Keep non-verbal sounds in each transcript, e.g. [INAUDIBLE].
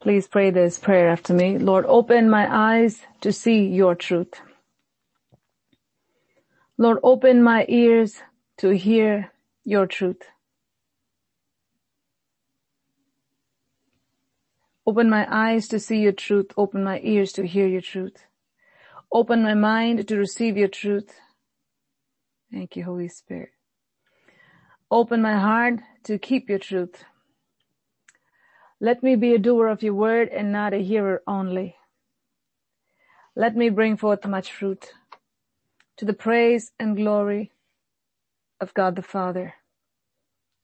Please pray this prayer after me. Lord, open my eyes to see your truth. Lord, open my ears to hear your truth. Open my eyes to see your truth. Open my ears to hear your truth. Open my mind to receive your truth. Thank you, Holy Spirit. Open my heart to keep your truth. Let me be a doer of your word and not a hearer only. Let me bring forth much fruit to the praise and glory of God the Father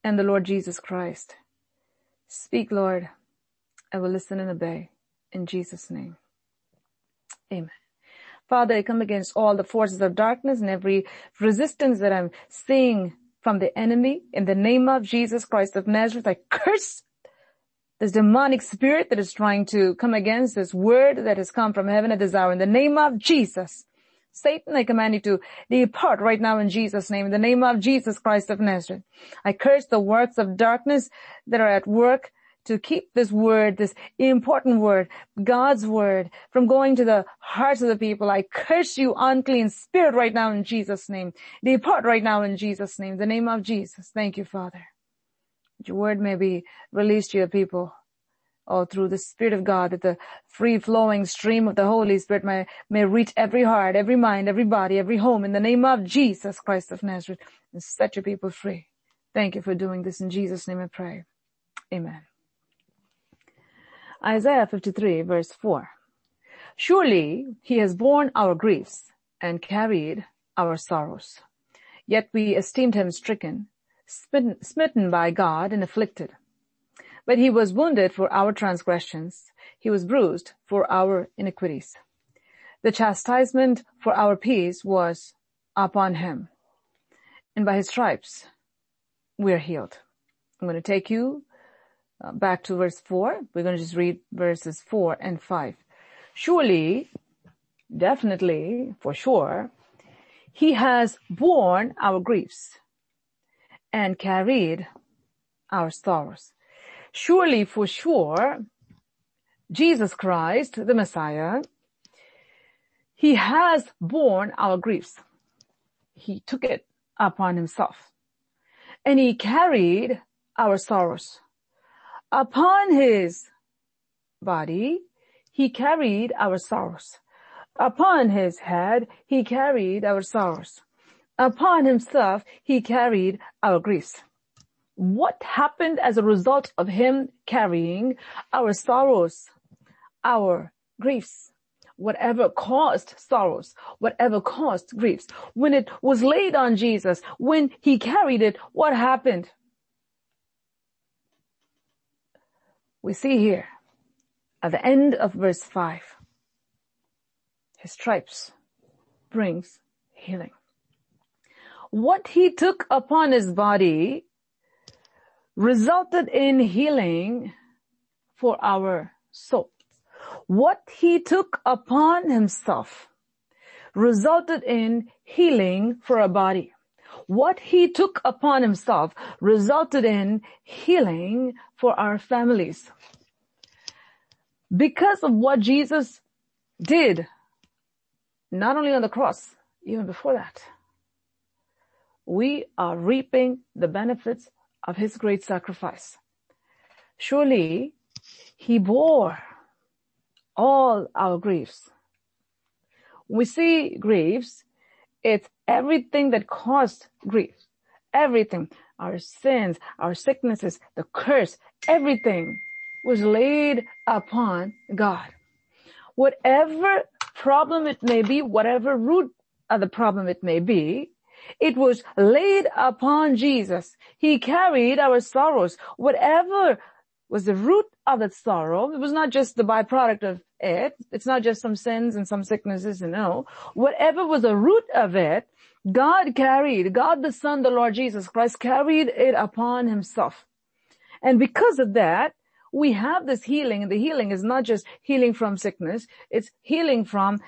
and the Lord Jesus Christ. Speak, Lord. I will listen and obey. In Jesus' name. Amen. Father, I come against all the forces of darkness and every resistance that I'm seeing from the enemy. In the name of Jesus Christ of Nazareth, I curse this demonic spirit that is trying to come against this word that has come from heaven at this hour. In the name of Jesus, Satan, I command you to depart right now in Jesus' name. In the name of Jesus Christ of Nazareth, I curse the works of darkness that are at work to keep this word, this important word, God's word, from going to the hearts of the people. I curse you unclean spirit right now in Jesus' name. Depart right now in Jesus' name. The name of Jesus. Thank you, Father your word may be released to your people. Or through the Spirit of God, that the free flowing stream of the Holy Spirit may, may reach every heart, every mind, every body, every home in the name of Jesus Christ of Nazareth and set your people free. Thank you for doing this in Jesus' name I pray. Amen. Isaiah 53 verse 4. Surely he has borne our griefs and carried our sorrows. Yet we esteemed him stricken, smitten, by God and afflicted. But he was wounded for our transgressions. He was bruised for our iniquities. The chastisement for our peace was upon him. And by his stripes, we're healed. I'm going to take you uh, back to verse four. We're going to just read verses four and five. Surely, definitely, for sure, he has borne our griefs and carried our sorrows. Surely for sure, Jesus Christ, the Messiah, he has borne our griefs. He took it upon himself and he carried our sorrows. Upon his body, he carried our sorrows. Upon his head, he carried our sorrows. Upon himself, he carried our griefs. What happened as a result of him carrying our sorrows, our griefs? Whatever caused sorrows, whatever caused griefs, when it was laid on Jesus, when he carried it, what happened? We see here at the end of verse five, his stripes brings healing what he took upon his body resulted in healing for our souls. What he took upon himself resulted in healing for our body. What he took upon himself resulted in healing for our families. Because of what Jesus did, not only on the cross, even before that we are reaping the benefits of his great sacrifice. Surely he bore all our griefs. We see griefs, it's everything that caused grief. Everything, our sins, our sicknesses, the curse, everything was laid upon God. Whatever problem it may be, whatever root of the problem it may be, it was laid upon Jesus. He carried our sorrows. Whatever was the root of that sorrow, it was not just the byproduct of it. It's not just some sins and some sicknesses, and no. Whatever was the root of it, God carried, God the Son, the Lord Jesus Christ carried it upon himself. And because of that, we have this healing and the healing is not just healing from sickness, it's healing from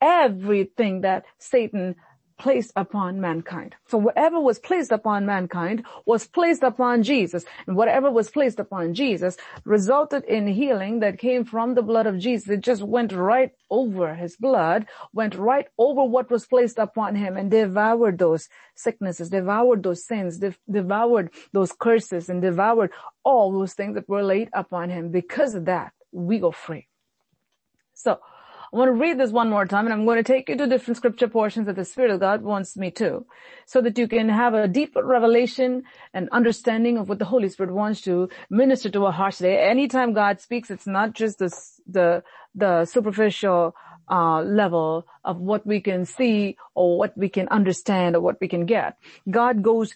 everything that Satan placed upon mankind. So whatever was placed upon mankind was placed upon Jesus. And whatever was placed upon Jesus resulted in healing that came from the blood of Jesus. It just went right over his blood, went right over what was placed upon him and devoured those sicknesses, devoured those sins, de- devoured those curses and devoured all those things that were laid upon him. Because of that, we go free. So, I want to read this one more time and I'm going to take you to different scripture portions that the Spirit of God wants me to so that you can have a deeper revelation and understanding of what the Holy Spirit wants to minister to our hearts today. Anytime God speaks, it's not just the, the, the superficial uh, level of what we can see or what we can understand or what we can get. God goes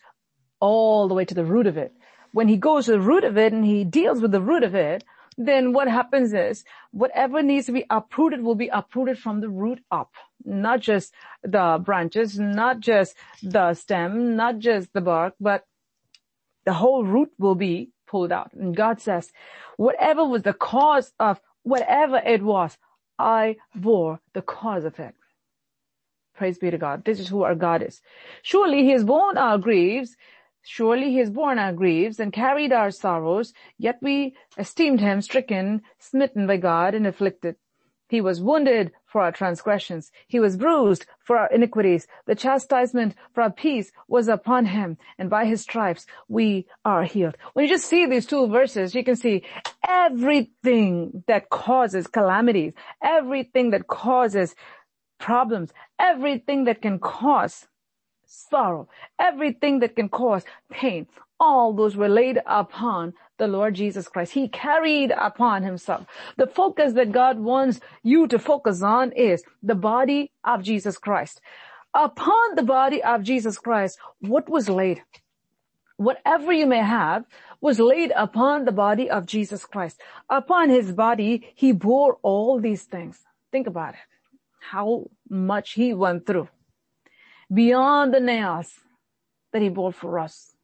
all the way to the root of it. When he goes to the root of it and he deals with the root of it, then what happens is whatever needs to be uprooted will be uprooted from the root up, not just the branches, not just the stem, not just the bark, but the whole root will be pulled out. And God says, whatever was the cause of whatever it was, I bore the cause of it. Praise be to God. This is who our God is. Surely he has borne our griefs Surely he has borne our griefs and carried our sorrows, yet we esteemed him stricken, smitten by God and afflicted. He was wounded for our transgressions. He was bruised for our iniquities. The chastisement for our peace was upon him, and by his stripes we are healed. When you just see these two verses, you can see everything that causes calamities, everything that causes problems, everything that can cause sorrow, everything that can cause pain, all those were laid upon the Lord Jesus Christ. He carried upon himself. The focus that God wants you to focus on is the body of Jesus Christ. Upon the body of Jesus Christ, what was laid? Whatever you may have was laid upon the body of Jesus Christ. Upon his body, he bore all these things. Think about it. How much he went through beyond the nails that he bore for us.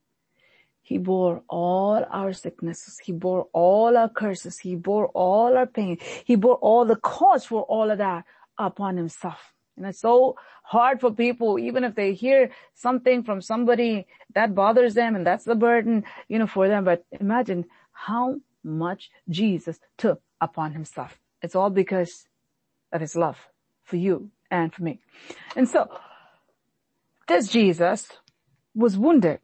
He bore all our sicknesses. He bore all our curses. He bore all our pain. He bore all the cause for all of that upon himself. And it's so hard for people, even if they hear something from somebody that bothers them and that's the burden, you know, for them. But imagine how much Jesus took upon himself. It's all because of his love for you and for me. And so this Jesus was wounded.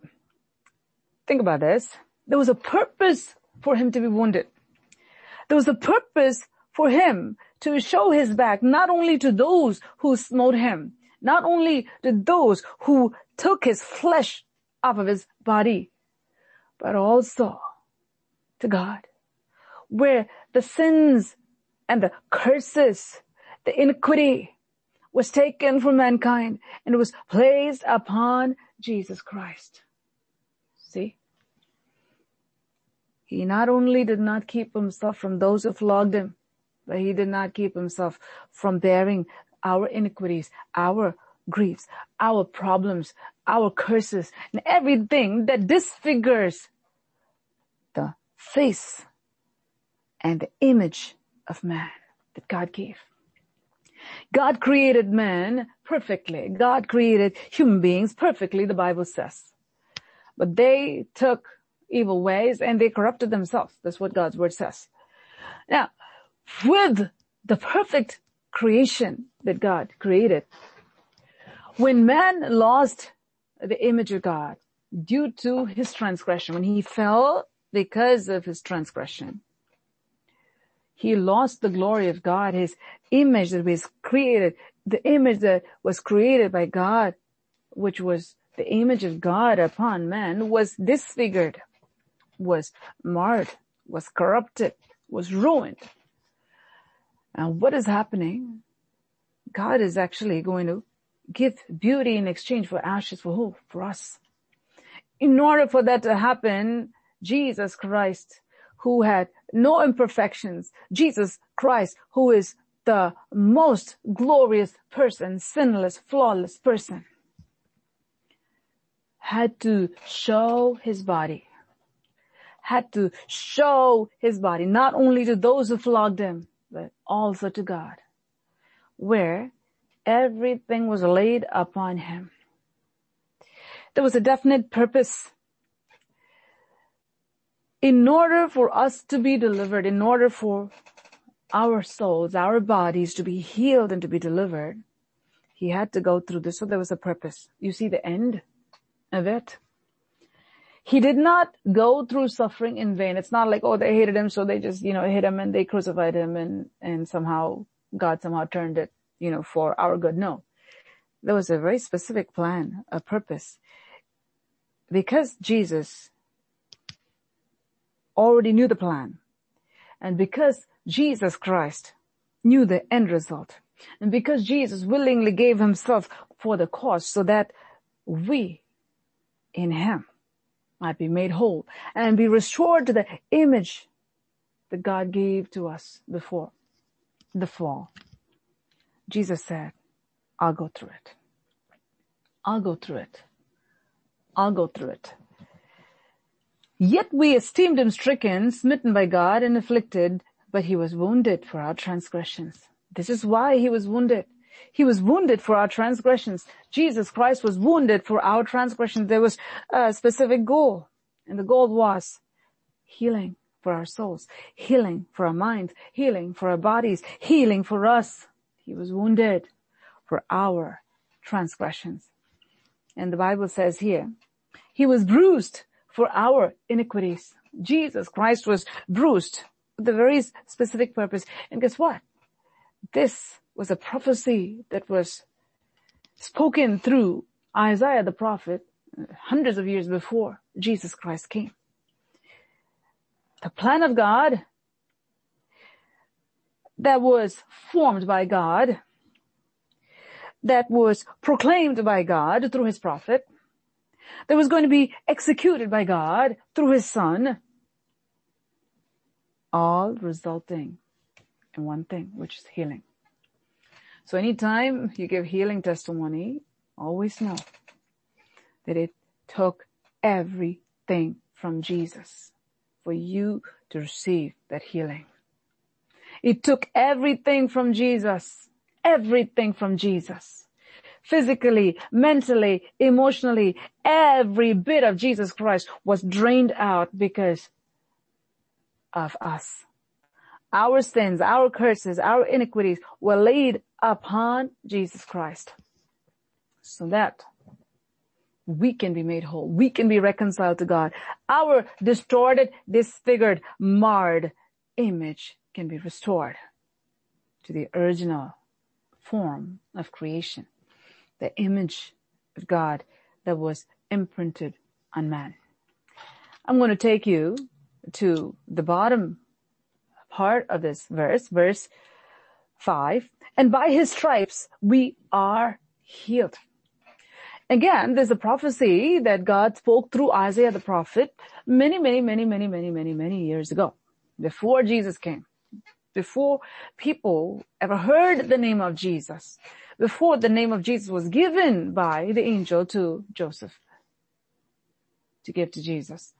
Think about this. There was a purpose for him to be wounded. There was a purpose for him to show his back not only to those who smote him, not only to those who took his flesh off of his body, but also to God, where the sins and the curses, the iniquity, was taken from mankind and was placed upon Jesus Christ. See? He not only did not keep himself from those who flogged him, but he did not keep himself from bearing our iniquities, our griefs, our problems, our curses, and everything that disfigures the face and the image of man that God gave. God created man perfectly. God created human beings perfectly, the Bible says. But they took evil ways and they corrupted themselves. That's what God's word says. Now, with the perfect creation that God created, when man lost the image of God due to his transgression, when he fell because of his transgression, he lost the glory of God, his image that was created, the image that was created by God, which was the image of God upon man was disfigured, was marred, was corrupted, was ruined. And what is happening? God is actually going to give beauty in exchange for ashes for who? For us. In order for that to happen, Jesus Christ who had no imperfections, Jesus Christ, who is the most glorious person, sinless, flawless person, had to show his body, had to show his body, not only to those who flogged him, but also to God, where Everything was laid upon him. There was a definite purpose. In order for us to be delivered, in order for our souls, our bodies to be healed and to be delivered, he had to go through this. So there was a purpose. You see the end of it. He did not go through suffering in vain. It's not like, oh, they hated him, so they just, you know, hit him and they crucified him and, and somehow God somehow turned it, you know, for our good. No. There was a very specific plan, a purpose. Because Jesus already knew the plan and because Jesus Christ knew the end result and because Jesus willingly gave himself for the cause so that we in him might be made whole and be restored to the image that God gave to us before the fall. Jesus said, I'll go through it. I'll go through it. I'll go through it. Yet we esteemed him stricken, smitten by God and afflicted, but he was wounded for our transgressions. This is why he was wounded. He was wounded for our transgressions. Jesus Christ was wounded for our transgressions. There was a specific goal, and the goal was healing for our souls, healing for our minds, healing for our bodies, healing for us. He was wounded for our transgressions. And the Bible says here, he was bruised for our iniquities. Jesus Christ was bruised with a very specific purpose. And guess what? This was a prophecy that was spoken through Isaiah the prophet hundreds of years before Jesus Christ came. The plan of God that was formed by God, that was proclaimed by God through his prophet, that was going to be executed by God through his son, all resulting in one thing, which is healing. So anytime you give healing testimony, always know that it took everything from Jesus for you to receive that healing. It took everything from Jesus, everything from Jesus. Physically, mentally, emotionally, every bit of Jesus Christ was drained out because of us. Our sins, our curses, our iniquities were laid upon Jesus Christ so that we can be made whole. We can be reconciled to God. Our distorted, disfigured, marred image can be restored to the original form of creation, the image of God that was imprinted on man. I'm going to take you to the bottom part of this verse, verse five, and by his stripes we are healed. Again, there's a prophecy that God spoke through Isaiah the prophet many, many, many, many, many, many, many years ago, before Jesus came, before people ever heard the name of Jesus, before the name of Jesus was given by the angel to Joseph to give to Jesus.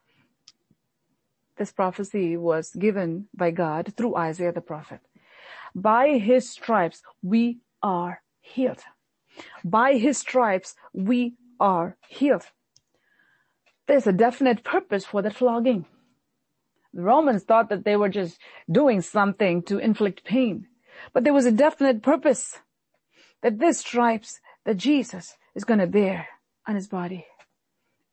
This prophecy was given by God through Isaiah the prophet. By his stripes we are healed. By his stripes we are healed. There's a definite purpose for that flogging. The Romans thought that they were just doing something to inflict pain. But there was a definite purpose that this stripes that Jesus is going to bear on his body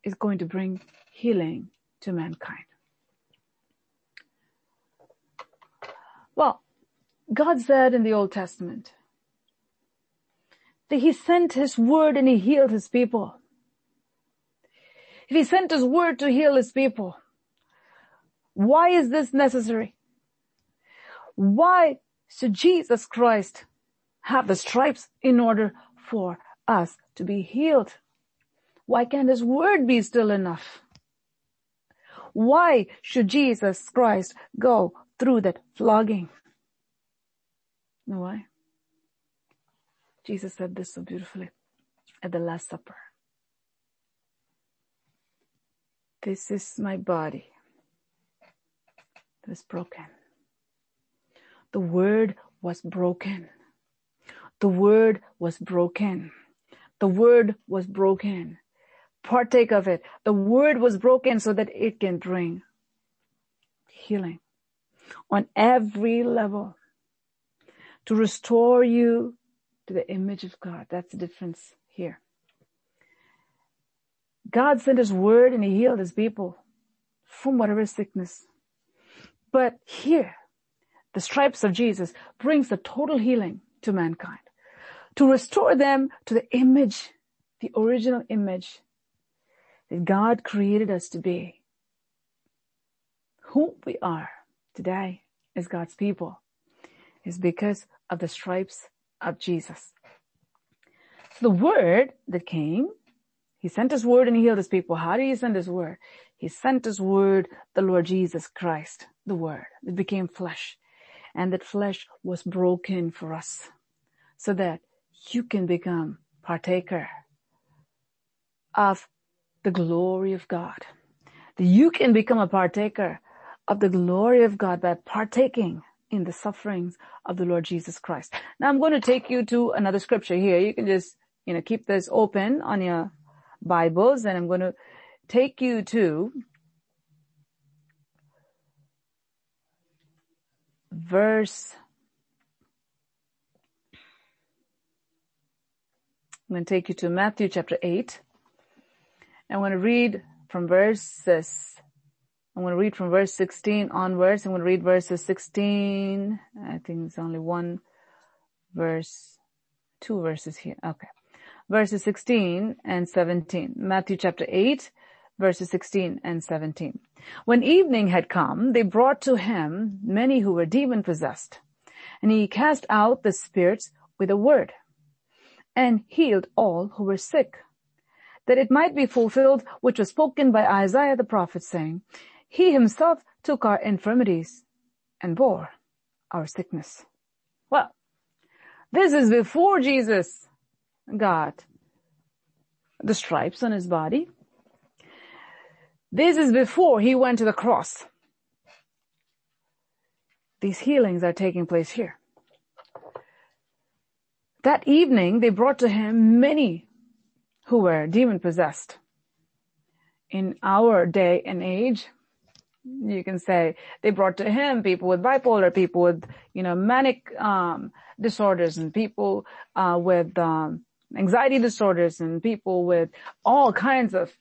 is going to bring healing to mankind. Well, God said in the Old Testament that he sent his word and he healed his people. If he sent his word to heal his people, why is this necessary? Why should Jesus Christ have the stripes in order for us to be healed? Why can't his word be still enough? Why should Jesus Christ go through that flogging. You know why? Jesus said this so beautifully at the Last Supper. This is my body that is broken. The word was broken. The word was broken. The word was broken. Partake of it. The word was broken so that it can bring healing on every level to restore you to the image of God. That's the difference here. God sent his word and he healed his people from whatever sickness. But here, the stripes of Jesus brings the total healing to mankind to restore them to the image, the original image that God created us to be. Who we are today as God's people is because of the stripes of Jesus. The word that came, he sent his word and he healed his people. How did he send his word? He sent his word, the Lord Jesus Christ, the word that became flesh and that flesh was broken for us so that you can become partaker of the glory of God. That you can become a partaker of the glory of God by partaking in the sufferings of the Lord Jesus Christ. Now I'm going to take you to another scripture here. You can just, you know, keep this open on your Bibles and I'm going to take you to verse I'm going to take you to Matthew chapter 8. I'm going to read from verses, I'm going to read from verse 16 onwards. I'm going to read verses 16. I think it's only one verse, two verses here. Okay. Verses 16 and 17. Matthew chapter 8, verses 16 and 17. When evening had come, they brought to him many who were demon possessed, and he cast out the spirits with a word and healed all who were sick, that it might be fulfilled which was spoken by Isaiah the prophet saying, He himself took our infirmities and bore our sickness. Well, this is before Jesus got the stripes on his body. This is before he went to the cross. These healings are taking place here. That evening they brought to him many who were demon possessed. In our day and age, you can say they brought to him people with bipolar, people with, you know, manic, um, disorders and people, uh, with, um, anxiety disorders and people with all kinds of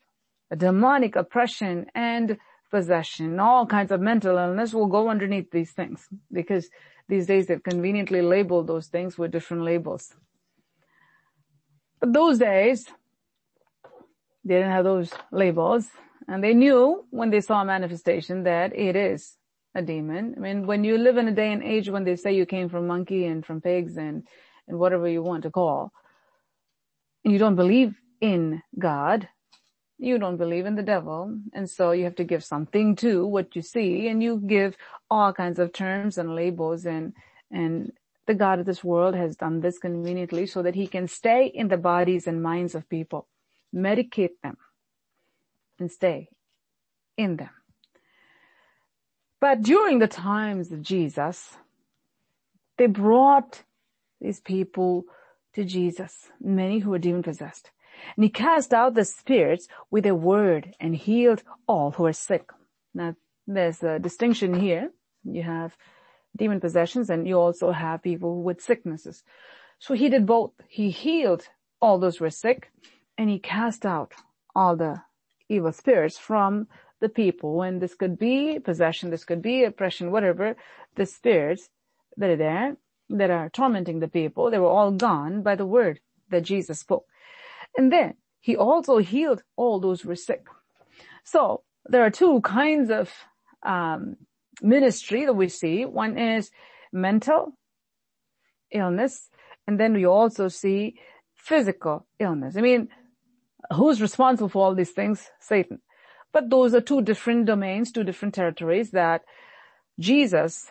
demonic oppression and possession, all kinds of mental illness will go underneath these things because these days they've conveniently labeled those things with different labels. But those days, they didn't have those labels and they knew when they saw a manifestation that it is a demon. I mean, when you live in a day and age when they say you came from monkey and from pigs and, and whatever you want to call, and you don't believe in God, you don't believe in the devil. And so you have to give something to what you see and you give all kinds of terms and labels and, and the God of this world has done this conveniently so that he can stay in the bodies and minds of people, medicate them and stay in them. But during the times of Jesus, they brought these people to Jesus, many who were demon possessed. And he cast out the spirits with a word and healed all who were sick. Now, there's a distinction here. You have demon possessions and you also have people with sicknesses. So he did both. He healed all those who were sick and he cast out all the evil spirits from the people. And this could be possession, this could be oppression, whatever, the spirits that are there, that are tormenting the people, they were all gone by the word that Jesus spoke. And then he also healed all those who were sick. So there are two kinds of um, ministry that we see. One is mental illness, and then we also see physical illness. I mean, who's responsible for all these things? Satan. But those are two different domains, two different territories that Jesus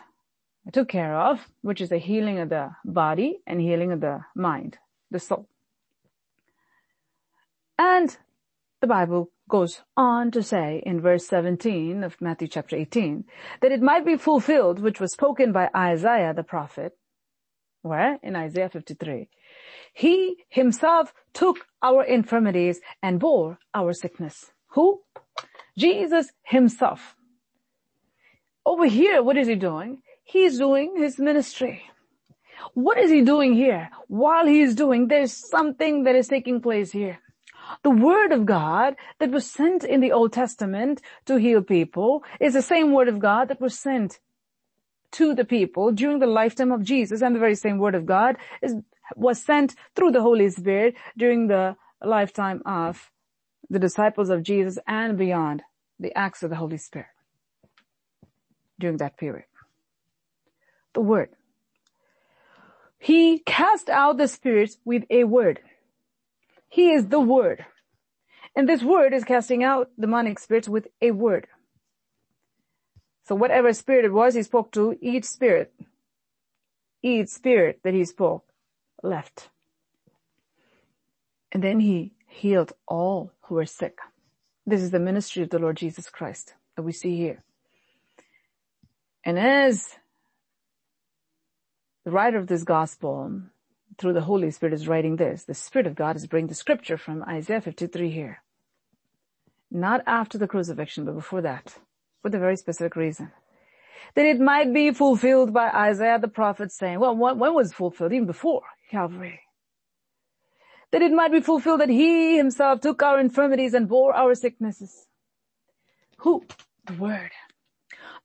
took care of, which is the healing of the body and healing of the mind, the soul. And the Bible goes on to say in verse 17 of Matthew chapter 18 that it might be fulfilled which was spoken by Isaiah the prophet, where? In Isaiah 53. He himself took our infirmities and bore our sickness. Who? Jesus himself. Over here, what is he doing? He's doing his ministry. What is he doing here? While he's doing, there's something that is taking place here. The word of God that was sent in the Old Testament to heal people is the same word of God that was sent to the people during the lifetime of Jesus and the very same word of God is, was sent through the Holy Spirit during the lifetime of the disciples of Jesus and beyond the acts of the Holy Spirit during that period. The word. He cast out the spirits with a word. He is the word. And this word is casting out demonic spirits with a word. So whatever spirit it was, he spoke to each spirit. Each spirit that he spoke left. And then he healed all who were sick. This is the ministry of the Lord Jesus Christ that we see here. And as the writer of this gospel, through the Holy Spirit is writing this, the Spirit of God is bringing the scripture from Isaiah 53 here. Not after the crucifixion, but before that with a very specific reason. That it might be fulfilled by Isaiah the prophet saying, well, when was fulfilled? Even before Calvary. That it might be fulfilled that he himself took our infirmities and bore our sicknesses. Who? The word.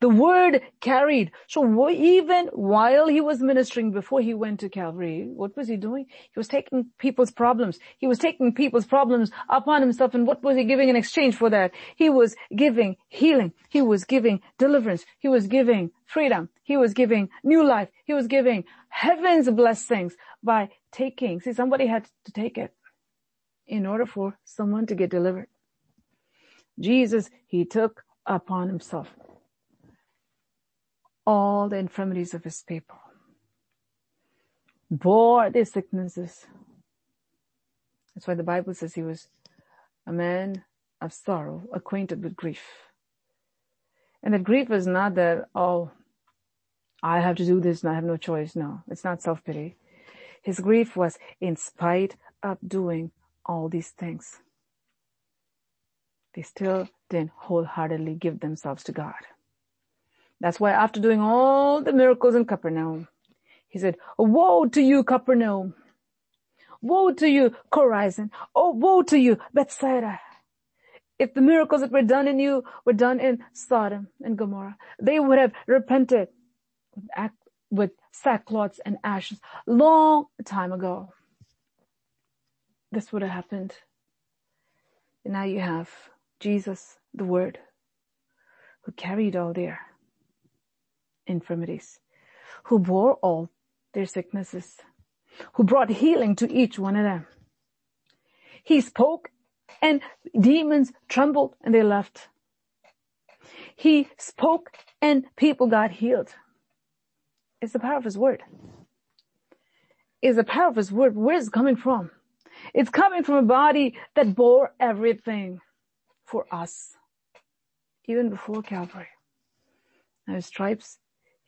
The word carried. So even while he was ministering before he went to Calvary, what was he doing? He was taking people's problems. He was taking people's problems upon himself and what was he giving in exchange for that? He was giving healing. He was giving deliverance. He was giving freedom. He was giving new life. He was giving heaven's blessings by taking. See, somebody had to take it in order for someone to get delivered. Jesus, he took upon himself all the infirmities of his people, bore their sicknesses. That's why the Bible says he was a man of sorrow, acquainted with grief. And that grief is not that, oh, I have to do this and I have no choice. No, it's not self-pity. His grief was in spite of doing all these things. They still didn't wholeheartedly give themselves to God. That's why after doing all the miracles in Capernaum, he said, oh, woe to you, Capernaum. Woe to you, Chorazin. Oh, woe to you, Bethsaida. If the miracles that were done in you were done in Sodom and Gomorrah, they would have repented with sackcloths and ashes long time ago. This would have happened. And now you have Jesus, the Word, who carried all their infirmities, who bore all their sicknesses, who brought healing to each one of them. He spoke and demons trembled and they left. He spoke and people got healed. It's the power of his word. It's the power of his word. Where is it coming from? It's coming from a body that bore everything for us, even before Calvary. Now his stripes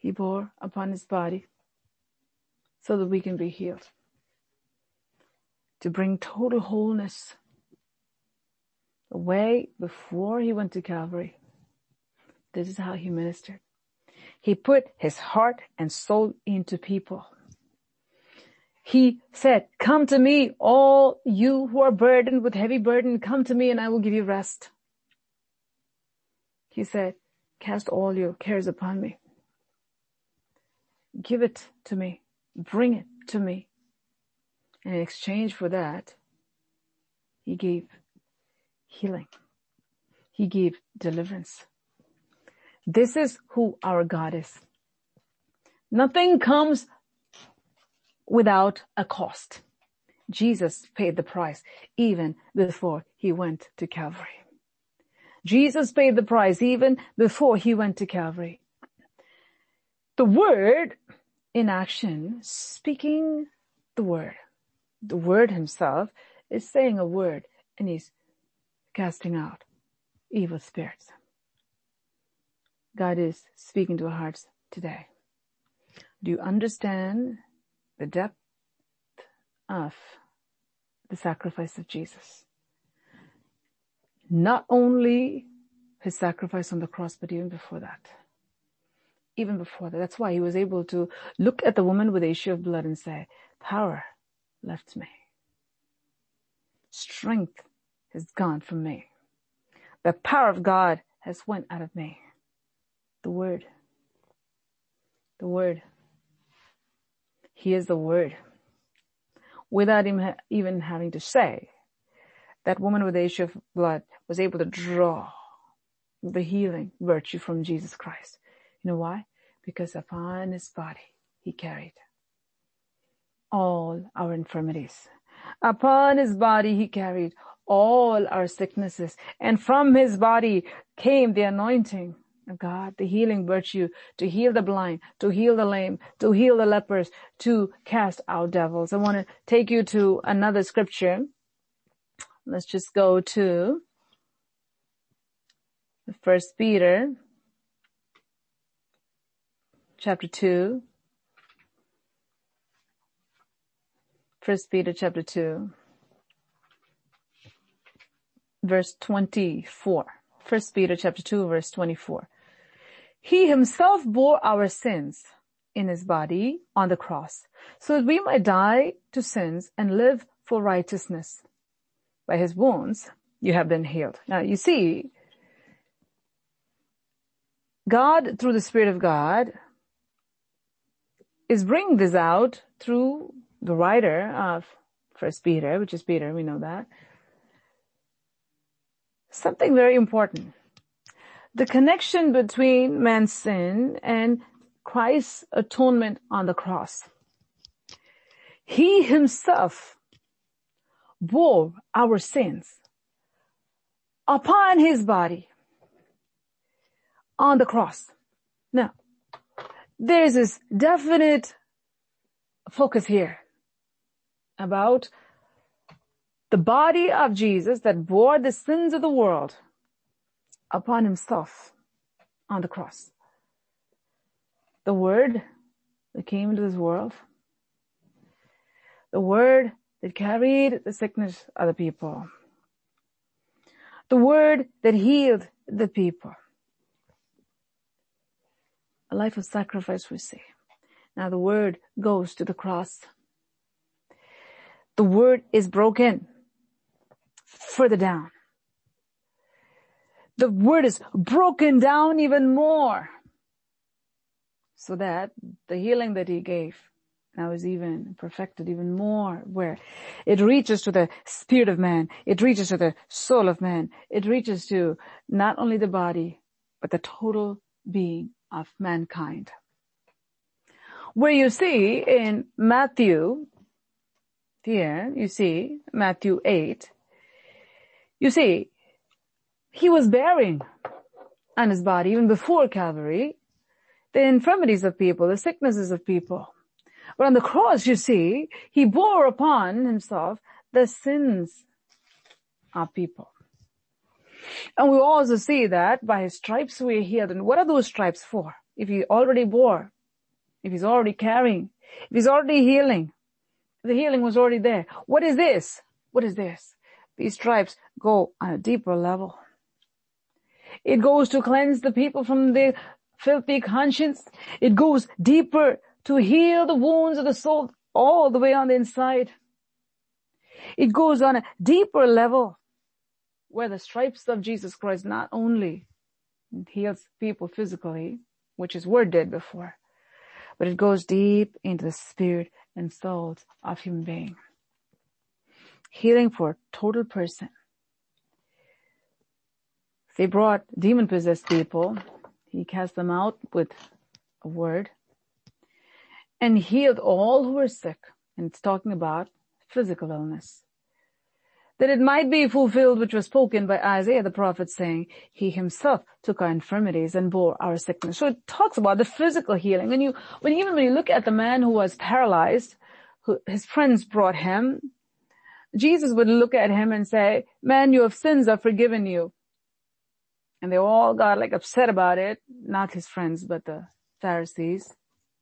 he bore upon his body so that we can be healed. To bring total wholeness away before he went to Calvary. This is how he ministered. He put his heart and soul into people. He said, come to me, all you who are burdened with heavy burden, come to me and I will give you rest. He said, cast all your cares upon me. Give it to me. Bring it to me. And in exchange for that, he gave healing. He gave deliverance. This is who our God is. Nothing comes without a cost. Jesus paid the price even before he went to Calvary. Jesus paid the price even before he went to Calvary. The word in action, speaking the word. The word himself is saying a word and he's casting out evil spirits. God is speaking to our hearts today. Do you understand the depth of the sacrifice of Jesus. Not only his sacrifice on the cross, but even before that. Even before that. That's why he was able to look at the woman with the issue of blood and say, power left me. Strength has gone from me. The power of God has went out of me. The word. The word. He is the word. Without him even having to say, that woman with the issue of blood was able to draw the healing virtue from Jesus Christ. You know why? Because upon his body he carried all our infirmities. Upon his body he carried all our sicknesses and from his body came the anointing of God, the healing virtue to heal the blind, to heal the lame, to heal the lepers, to cast out devils. I want to take you to another scripture. Let's just go to First Peter chapter 2. First Peter chapter 2 verse 24. First Peter chapter 2 verse 24. He himself bore our sins in his body on the cross so that we might die to sins and live for righteousness. By his wounds you have been healed. Now you see, God through the Spirit of God is bringing this out through the writer of First Peter, which is Peter, we know that. Something very important the connection between man's sin and Christ's atonement on the cross. He himself bore our sins upon his body on the cross. Now, there's this definite focus here about the body of Jesus that bore the sins of the world upon himself on the cross. The word that came into this world, the word that carried the sickness of the people, the word that healed the people. A life of sacrifice we see. Now the word goes to the cross. The word is broken further down the word is broken down even more so that the healing that he gave now is even perfected even more where it reaches to the spirit of man. It reaches to the soul of man. It reaches to not only the body, but the total being of mankind. Where you see in Matthew, here, you see Matthew 8, you see he was bearing on his body, even before Calvary, the infirmities of people, the sicknesses of people. But on the cross, you see, he bore upon himself the sins of people. And we also see that by his stripes we are healed. And what are those stripes for? If he already bore, if he's already carrying, if he's already healing, the healing was already there. What is this? What is this? These stripes go on a deeper level. It goes to cleanse the people from their filthy conscience. It goes deeper to heal the wounds of the soul all the way on the inside. It goes on a deeper level where the stripes of Jesus Christ not only heals people physically, which his word did before, but it goes deep into the spirit and soul of human being. Healing for total person. They brought demon possessed people. He cast them out with a word and healed all who were sick. And it's talking about physical illness. That it might be fulfilled which was spoken by Isaiah the prophet saying, he himself took our infirmities and bore our sickness. So it talks about the physical healing. When you, when even when you look at the man who was paralyzed, who his friends brought him, Jesus would look at him and say, man, your sins are forgiven you. And they all got like upset about it. Not his friends, but the Pharisees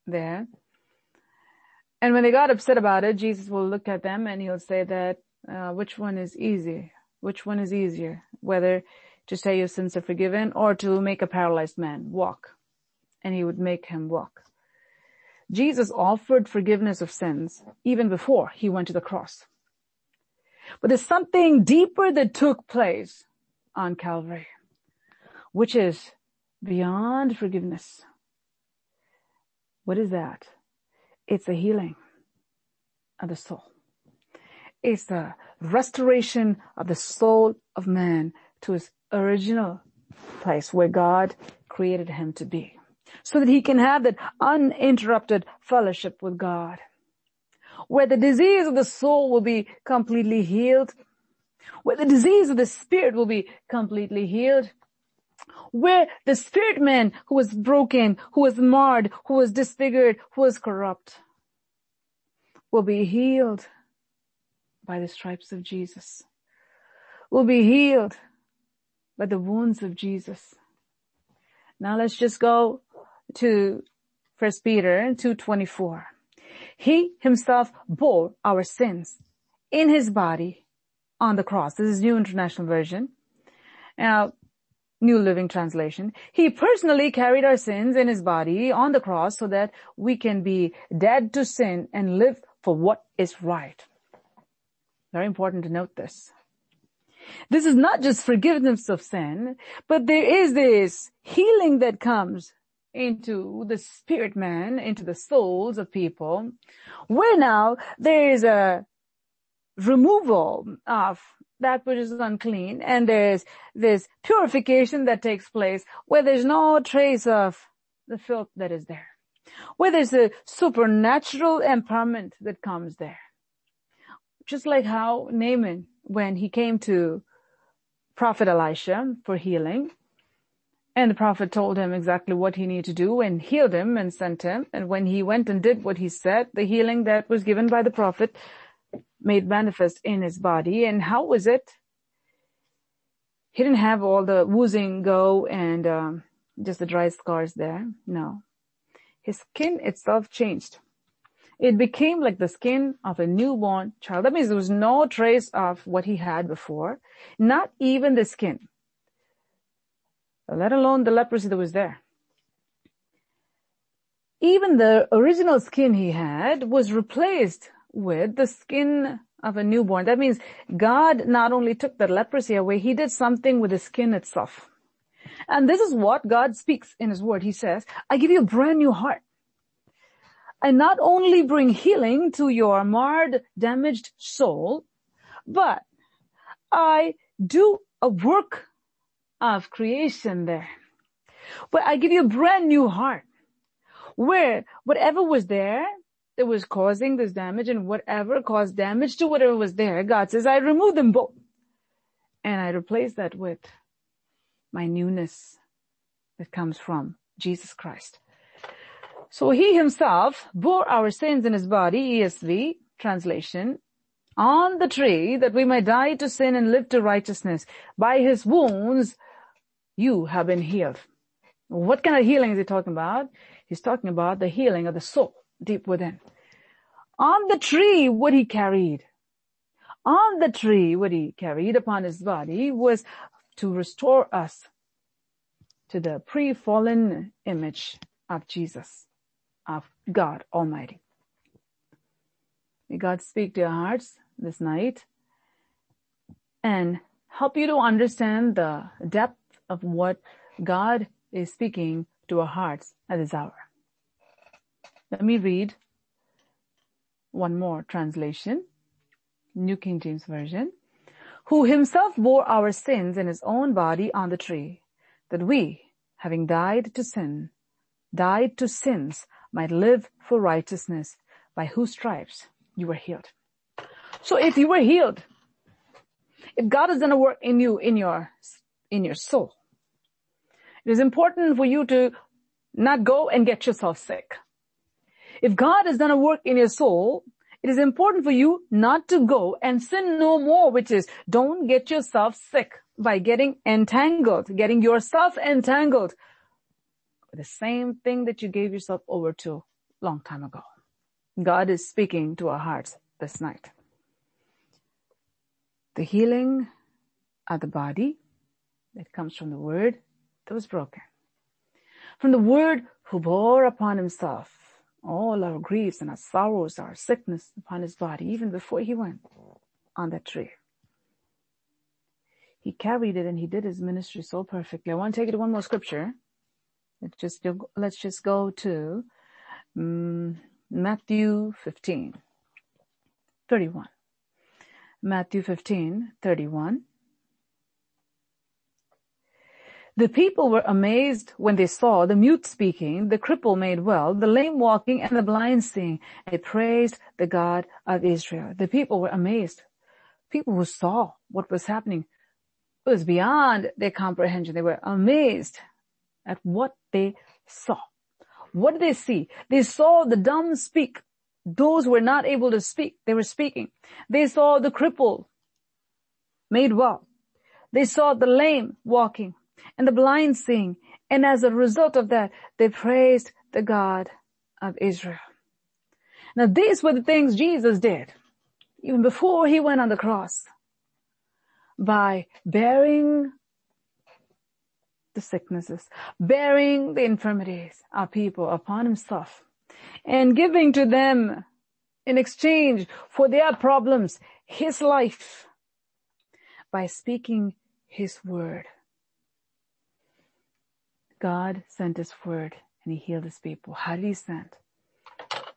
there. And when they got upset about it, Jesus will look at them and he'll say that, uh, which one is easy? Which one is easier? Whether to say your sins are forgiven or to make a paralyzed man walk. And he would make him walk. Jesus offered forgiveness of sins even before he went to the cross. But there's something deeper that took place on Calvary, which is beyond forgiveness. What is that? It's a healing of the soul. It's the restoration of the soul of man to his original place where God created him to be so that he can have that uninterrupted fellowship with God where the disease of the soul will be completely healed, where the disease of the spirit will be completely healed, where the spirit man who was broken, who was marred, who was disfigured, who was corrupt, will be healed by the stripes of Jesus, will be healed by the wounds of Jesus. Now let's just go to First Peter 2.24. He himself bore our sins in his body on the cross. This is New International Version. Now, New Living Translation. He personally carried our sins in his body on the cross so that we can be dead to sin and live for what is right. Very important to note this. This is not just forgiveness of sin, but there is this healing that comes into the spirit man, into the souls of people, where now there is a removal of that which is unclean and there's this purification that takes place where there's no trace of the filth that is there. Where there's a supernatural empowerment that comes there. Just like how Naaman, when he came to Prophet Elisha for healing, and the prophet told him exactly what he needed to do and healed him and sent him. And when he went and did what he said, the healing that was given by the prophet made manifest in his body. And how was it? He didn't have all the woozing go and um, just the dry scars there. No. His skin itself changed. It became like the skin of a newborn child. That means there was no trace of what he had before. Not even the skin let alone the leprosy that was there. Even the original skin he had was replaced with the skin of a newborn. That means God not only took the leprosy away, he did something with the skin itself. And this is what God speaks in his word. He says, I give you a brand new heart. I not only bring healing to your marred, damaged soul, but I do a work of creation there. But I give you a brand new heart where whatever was there that was causing this damage and whatever caused damage to whatever was there, God says, I remove them both and I replace that with my newness that comes from Jesus Christ. So he himself bore our sins in his body, ESV translation, on the tree that we might die to sin and live to righteousness. By his wounds you have been healed. What kind of healing is he talking about? He's talking about the healing of the soul deep within. On the tree, what he carried, on the tree, what he carried upon his body was to restore us to the pre-fallen image of Jesus, of God Almighty. May God speak to your hearts this night and help you to understand the depth of what God is speaking to our hearts at this hour. Let me read one more translation, New King James Version, who himself bore our sins in his own body on the tree, that we, having died to sin, died to sins, might live for righteousness, by whose stripes you were healed. So if you were healed, if God has done a work in you, in your, in your soul, it is important for you to not go and get yourself sick. If God has done a work in your soul, it is important for you not to go and sin no more, which is don't get yourself sick by getting entangled, getting yourself entangled the same thing that you gave yourself over to long time ago. God is speaking to our hearts this night. The healing of the body that comes from the word that was broken. From the word who bore upon himself all our griefs and our sorrows, our sickness upon his body, even before he went on that tree. He carried it and he did his ministry so perfectly. I want to take it to one more scripture. Let's just, let's just go to um, Matthew 15, 31. Matthew 15, 31. The people were amazed when they saw the mute speaking, the cripple made well, the lame walking, and the blind seeing. They praised the God of Israel. The people were amazed. People who saw what was happening it was beyond their comprehension. They were amazed at what they saw. What did they see? They saw the dumb speak. Those who were not able to speak, they were speaking. They saw the cripple made well. They saw the lame walking and the blind seeing. And as a result of that, they praised the God of Israel. Now these were the things Jesus did even before he went on the cross by bearing the sicknesses, bearing the infirmities of people upon himself and giving to them in exchange for their problems his life by speaking his word. God sent his word and he healed his people. How did he send?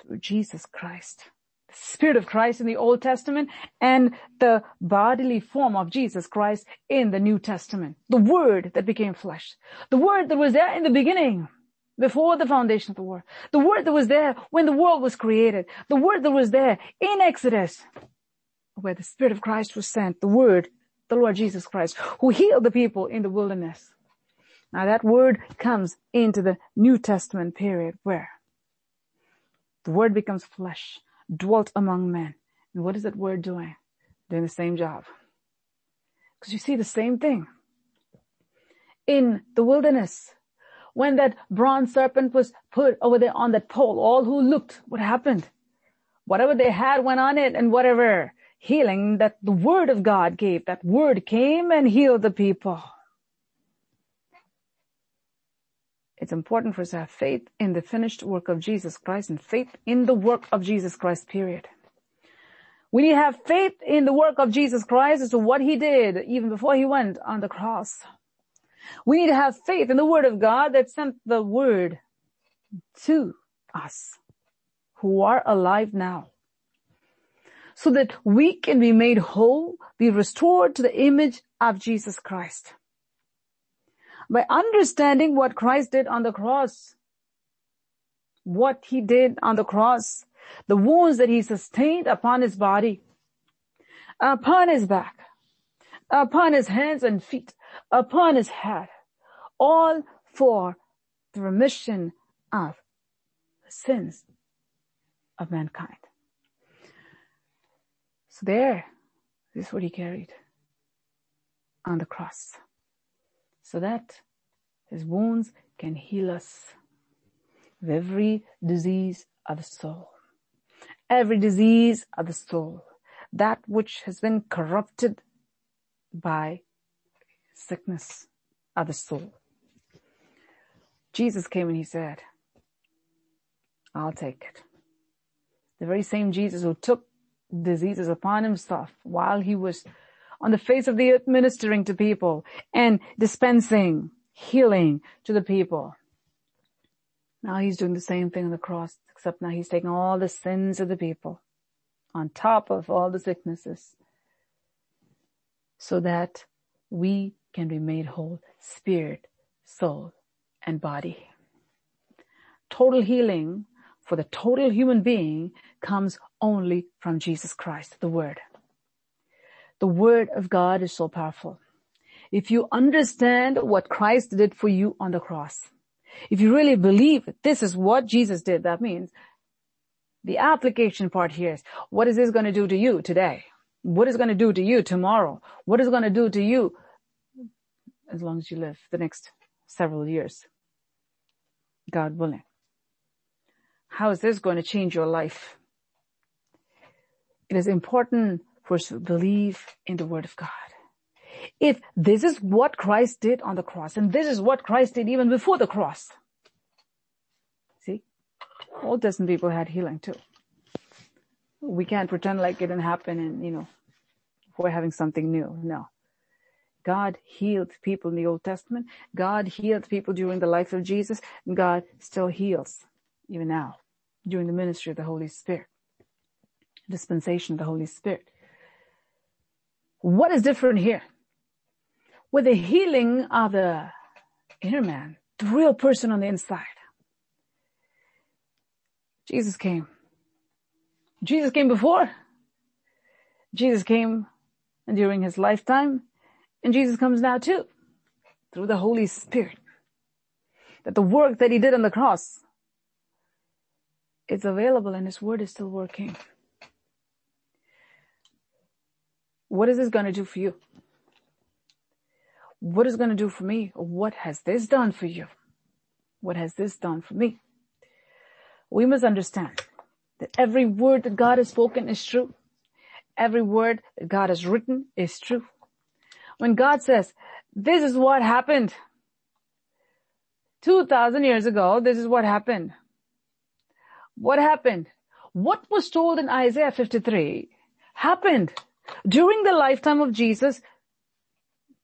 Through Jesus Christ. Spirit of Christ in the Old Testament and the bodily form of Jesus Christ in the New Testament. The Word that became flesh. The Word that was there in the beginning before the foundation of the world. The Word that was there when the world was created. The Word that was there in Exodus where the Spirit of Christ was sent. The Word, the Lord Jesus Christ, who healed the people in the wilderness. Now that word comes into the New Testament period where the word becomes flesh, dwelt among men. And what is that word doing? Doing the same job. Because you see the same thing. In the wilderness, when that bronze serpent was put over there on that pole, all who looked, what happened? Whatever they had went on it and whatever healing that the word of God gave, that word came and healed the people. It's important for us to have faith in the finished work of Jesus Christ and faith in the work of Jesus Christ, period. We need to have faith in the work of Jesus Christ as to what he did even before he went on the cross. We need to have faith in the word of God that sent the word to us who are alive now so that we can be made whole, be restored to the image of Jesus Christ by understanding what Christ did on the cross, what he did on the cross, the wounds that he sustained upon his body, upon his back, upon his hands and feet, upon his head, all for the remission of the sins of mankind. So there, this is what he carried on the cross so that his wounds can heal us of every disease of the soul. Every disease of the soul, that which has been corrupted by sickness of the soul. Jesus came and he said, I'll take it. The very same Jesus who took diseases upon himself while he was on the face of the earth ministering to people and dispensing healing to the people. Now he's doing the same thing on the cross, except now he's taking all the sins of the people on top of all the sicknesses so that we can be made whole, spirit, soul, and body. Total healing for the total human being comes only from Jesus Christ, the Word. The word of God is so powerful. If you understand what Christ did for you on the cross, if you really believe this is what Jesus did, that means the application part here is what is this going to do to you today? What is going to do to you tomorrow? What is going to do to you as long as you live the next several years? God willing. How is this going to change your life it is important us to believe in the word of God. If this is what Christ did on the cross, and this is what Christ did even before the cross. See? Old Testament people had healing too. We can't pretend like it didn't happen and, you know, we're having something new. No. God healed people in the Old Testament. God healed people during the life of Jesus. And God still heals even now during the ministry of the Holy Spirit. Dispensation of the Holy Spirit. What is different here? With the healing of the inner man, the real person on the inside. Jesus came. Jesus came before. Jesus came during his lifetime and Jesus comes now too through the Holy Spirit. That the work that he did on the cross is available and his word is still working. What is this going to do for you? What is going to do for me? What has this done for you? What has this done for me? We must understand that every word that God has spoken is true. Every word that God has written is true. When God says, this is what happened 2000 years ago, this is what happened. What happened? What was told in Isaiah 53 happened during the lifetime of Jesus,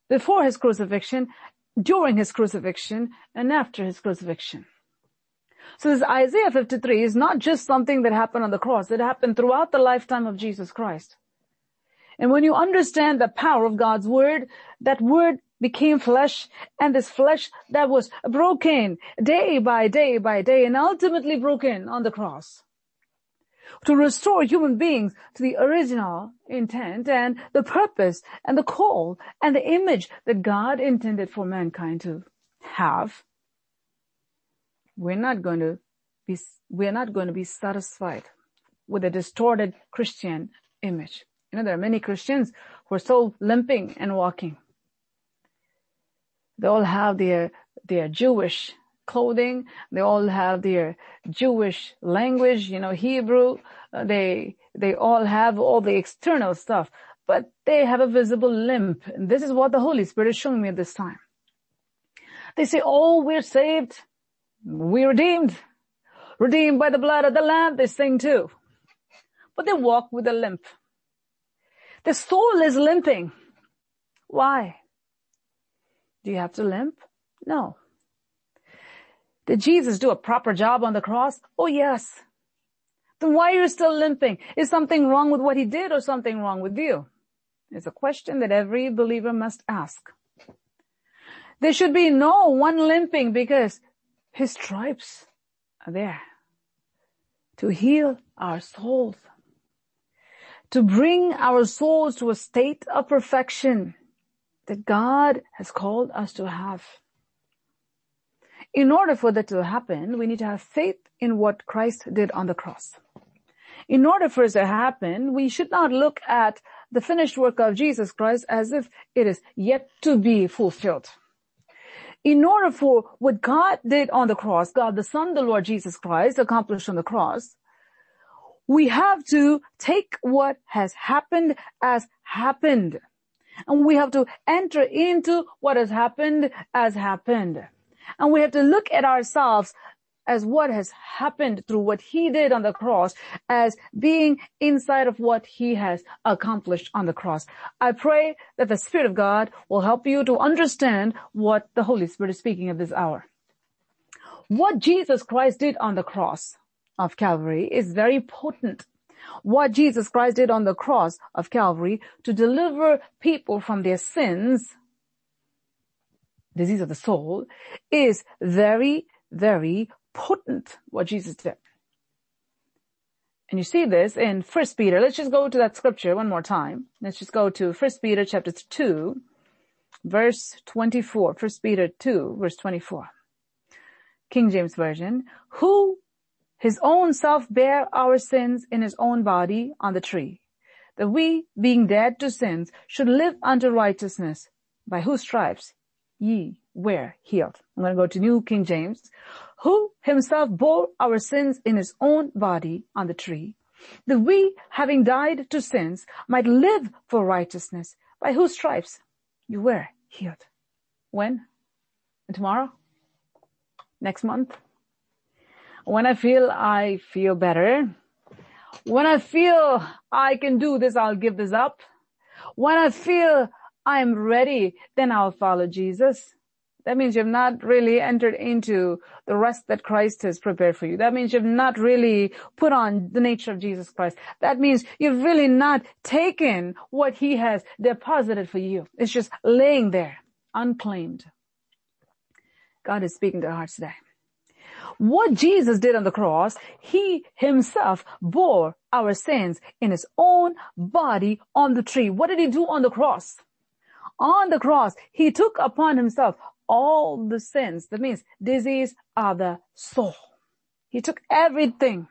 before his crucifixion, during his crucifixion, and after his crucifixion. So this Isaiah 53 is not just something that happened on the cross. It happened throughout the lifetime of Jesus Christ. And when you understand the power of God's word, that word became flesh and this flesh that was broken day by day by day and ultimately broken on the cross to restore human beings to the original intent and the purpose and the call and the image that God intended for mankind to have. We're not going to be, we're not going to be satisfied with a distorted Christian image. You know, there are many Christians who are still limping and walking. They all have their, their Jewish clothing. They all have their Jewish language, you know, Hebrew. Uh, they, they all have all the external stuff, but they have a visible limp. And this is what the Holy Spirit is showing me at this time. They say, oh, we're saved. We're redeemed. Redeemed by the blood of the Lamb. They sing too. But they walk with a limp. The soul is limping. Why? Do you have to limp? No. Did Jesus do a proper job on the cross? Oh yes. Then why are you still limping? Is something wrong with what he did or something wrong with you? It's a question that every believer must ask. There should be no one limping because his stripes are there to heal our souls, to bring our souls to a state of perfection that God has called us to have. In order for that to happen, we need to have faith in what Christ did on the cross. In order for it to happen, we should not look at the finished work of Jesus Christ as if it is yet to be fulfilled. In order for what God did on the cross, God the Son, the Lord Jesus Christ, accomplished on the cross, we have to take what has happened as happened. And we have to enter into what has happened as happened. And we have to look at ourselves as what has happened through what he did on the cross as being inside of what he has accomplished on the cross. I pray that the Spirit of God will help you to understand what the Holy Spirit is speaking at this hour. What Jesus Christ did on the cross of Calvary is very potent. What Jesus Christ did on the cross of Calvary to deliver people from their sins disease of the soul is very, very potent what Jesus did. And you see this in First Peter. Let's just go to that scripture one more time. Let's just go to First Peter chapter 2, verse 24. First Peter 2, verse 24. King James Version. Who his own self bare our sins in his own body on the tree, that we, being dead to sins, should live unto righteousness, by whose stripes ye were healed. I'm going to go to New King James. Who himself bore our sins in his own body on the tree, that we, having died to sins, might live for righteousness, by whose stripes you were healed. When? Tomorrow? Next month? When I feel I feel better, when I feel I can do this, I'll give this up. When I feel I'm ready, then I'll follow Jesus. That means you've not really entered into the rest that Christ has prepared for you. That means you've not really put on the nature of Jesus Christ. That means you've really not taken what he has deposited for you. It's just laying there, unclaimed. God is speaking to our hearts today. What Jesus did on the cross, he himself bore our sins in his own body on the tree. What did he do on the cross? On the cross, he took upon himself all the sins. That means disease of the soul. He took everything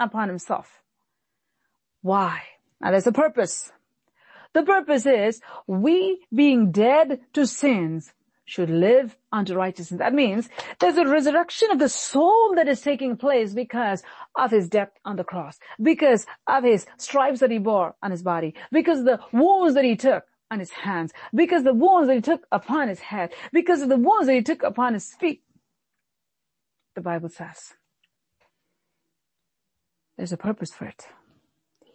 upon himself. Why? Now there's a purpose. The purpose is we being dead to sins should live unto righteousness. That means there's a resurrection of the soul that is taking place because of his death on the cross, because of his stripes that he bore on his body, because the wounds that he took on his hands, because the wounds that he took upon his head, because of the wounds that he took upon his feet. The Bible says there's a purpose for it.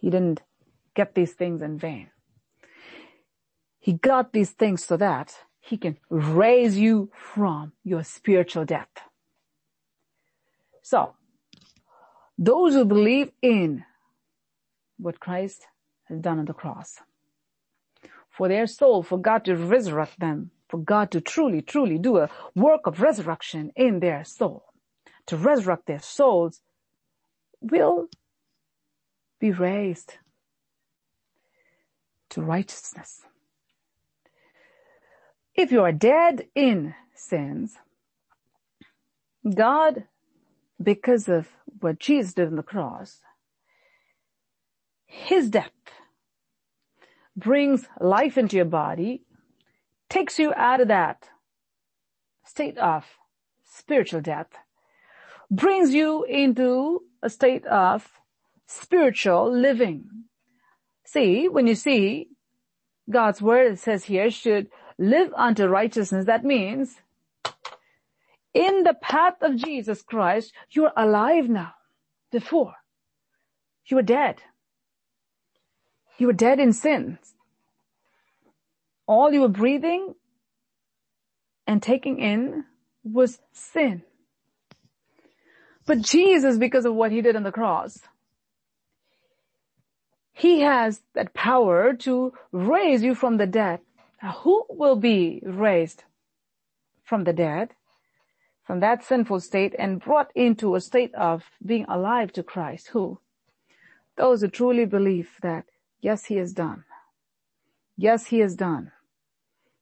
He didn't get these things in vain. He got these things so that he can raise you from your spiritual death. So, those who believe in what Christ has done on the cross, for their soul, for God to resurrect them, for God to truly, truly do a work of resurrection in their soul, to resurrect their souls, will be raised to righteousness. If you are dead in sins, God, because of what Jesus did on the cross, His death brings life into your body, takes you out of that state of spiritual death, brings you into a state of spiritual living. See, when you see God's word, it says here, should live unto righteousness. That means in the path of Jesus Christ, you're alive now. Before, you were dead. You were dead in sins. All you were breathing and taking in was sin. But Jesus, because of what he did on the cross, he has that power to raise you from the dead. Now, who will be raised from the dead, from that sinful state and brought into a state of being alive to Christ? Who? Those who truly believe that Yes, he has done. Yes, he has done.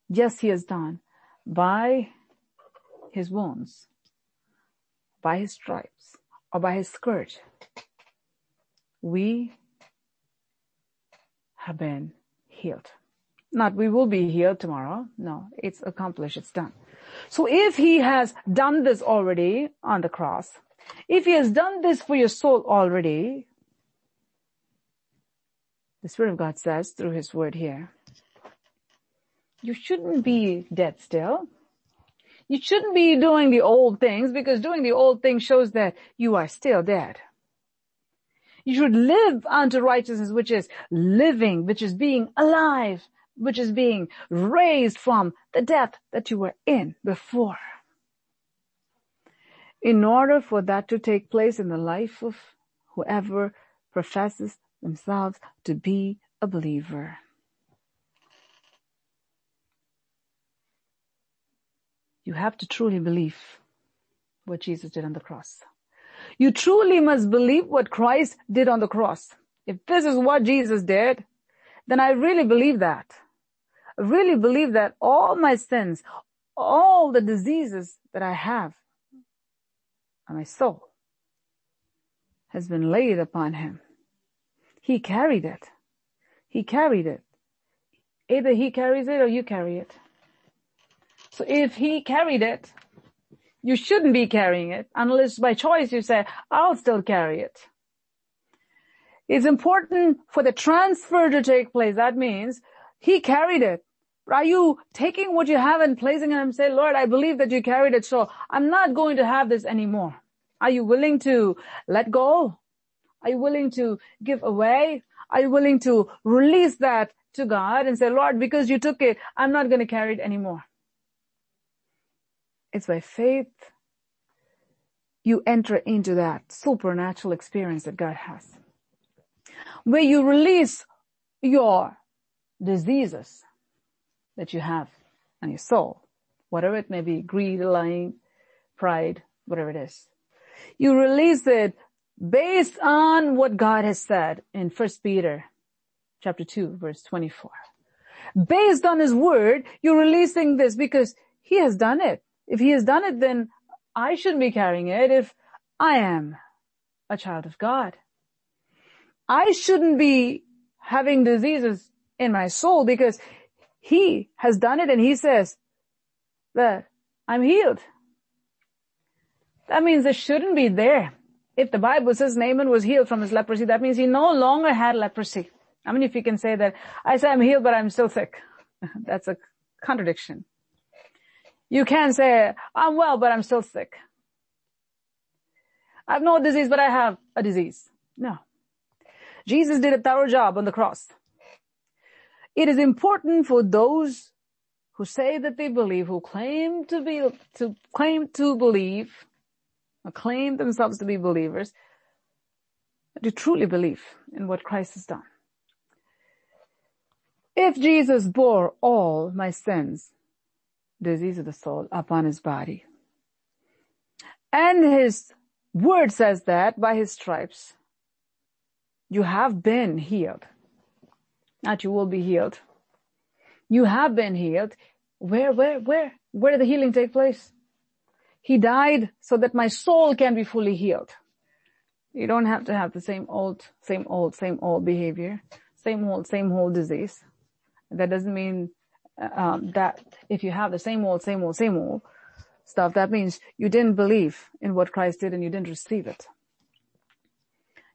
Yes, he has done by his wounds, by his stripes, or by his scourge. We have been healed. Not we will be healed tomorrow. No, it's accomplished. It's done. So if he has done this already on the cross, if he has done this for your soul already, the Spirit of God says through His word here, you shouldn't be dead still. You shouldn't be doing the old things because doing the old things shows that you are still dead. You should live unto righteousness, which is living, which is being alive, which is being raised from the death that you were in before. In order for that to take place in the life of whoever professes themselves to be a believer. You have to truly believe what Jesus did on the cross. You truly must believe what Christ did on the cross. If this is what Jesus did, then I really believe that. I really believe that all my sins, all the diseases that I have on my soul has been laid upon him. He carried it. He carried it. Either he carries it or you carry it. So if he carried it, you shouldn't be carrying it unless by choice you say, I'll still carry it. It's important for the transfer to take place. That means he carried it. Are you taking what you have and placing it and say, Lord, I believe that you carried it, so I'm not going to have this anymore. Are you willing to let go? Are you willing to give away? Are you willing to release that to God and say, Lord, because you took it, I'm not going to carry it anymore. It's by faith you enter into that supernatural experience that God has. Where you release your diseases that you have on your soul, whatever it may be, greed, lying, pride, whatever it is. You release it based on what God has said in First Peter chapter 2 verse 24. Based on his word, you're releasing this because he has done it. If he has done it, then I shouldn't be carrying it if I am a child of God. I shouldn't be having diseases in my soul because he has done it and he says that I'm healed. That means it shouldn't be there. If the Bible says Naaman was healed from his leprosy, that means he no longer had leprosy. I mean, if you can say that, I say I'm healed, but I'm still sick. [LAUGHS] That's a contradiction. You can say, I'm well, but I'm still sick. I have no disease, but I have a disease. No. Jesus did a thorough job on the cross. It is important for those who say that they believe, who claim to be, to claim to believe, claim themselves to be believers, to truly believe in what Christ has done. If Jesus bore all my sins, disease of the soul, upon his body, and his word says that by his stripes, you have been healed. Not you will be healed. You have been healed. Where, where, where? Where did the healing take place? He died so that my soul can be fully healed. You don't have to have the same old, same old, same old behavior, same old, same old disease. That doesn't mean um, that if you have the same old, same old, same old stuff, that means you didn't believe in what Christ did and you didn't receive it.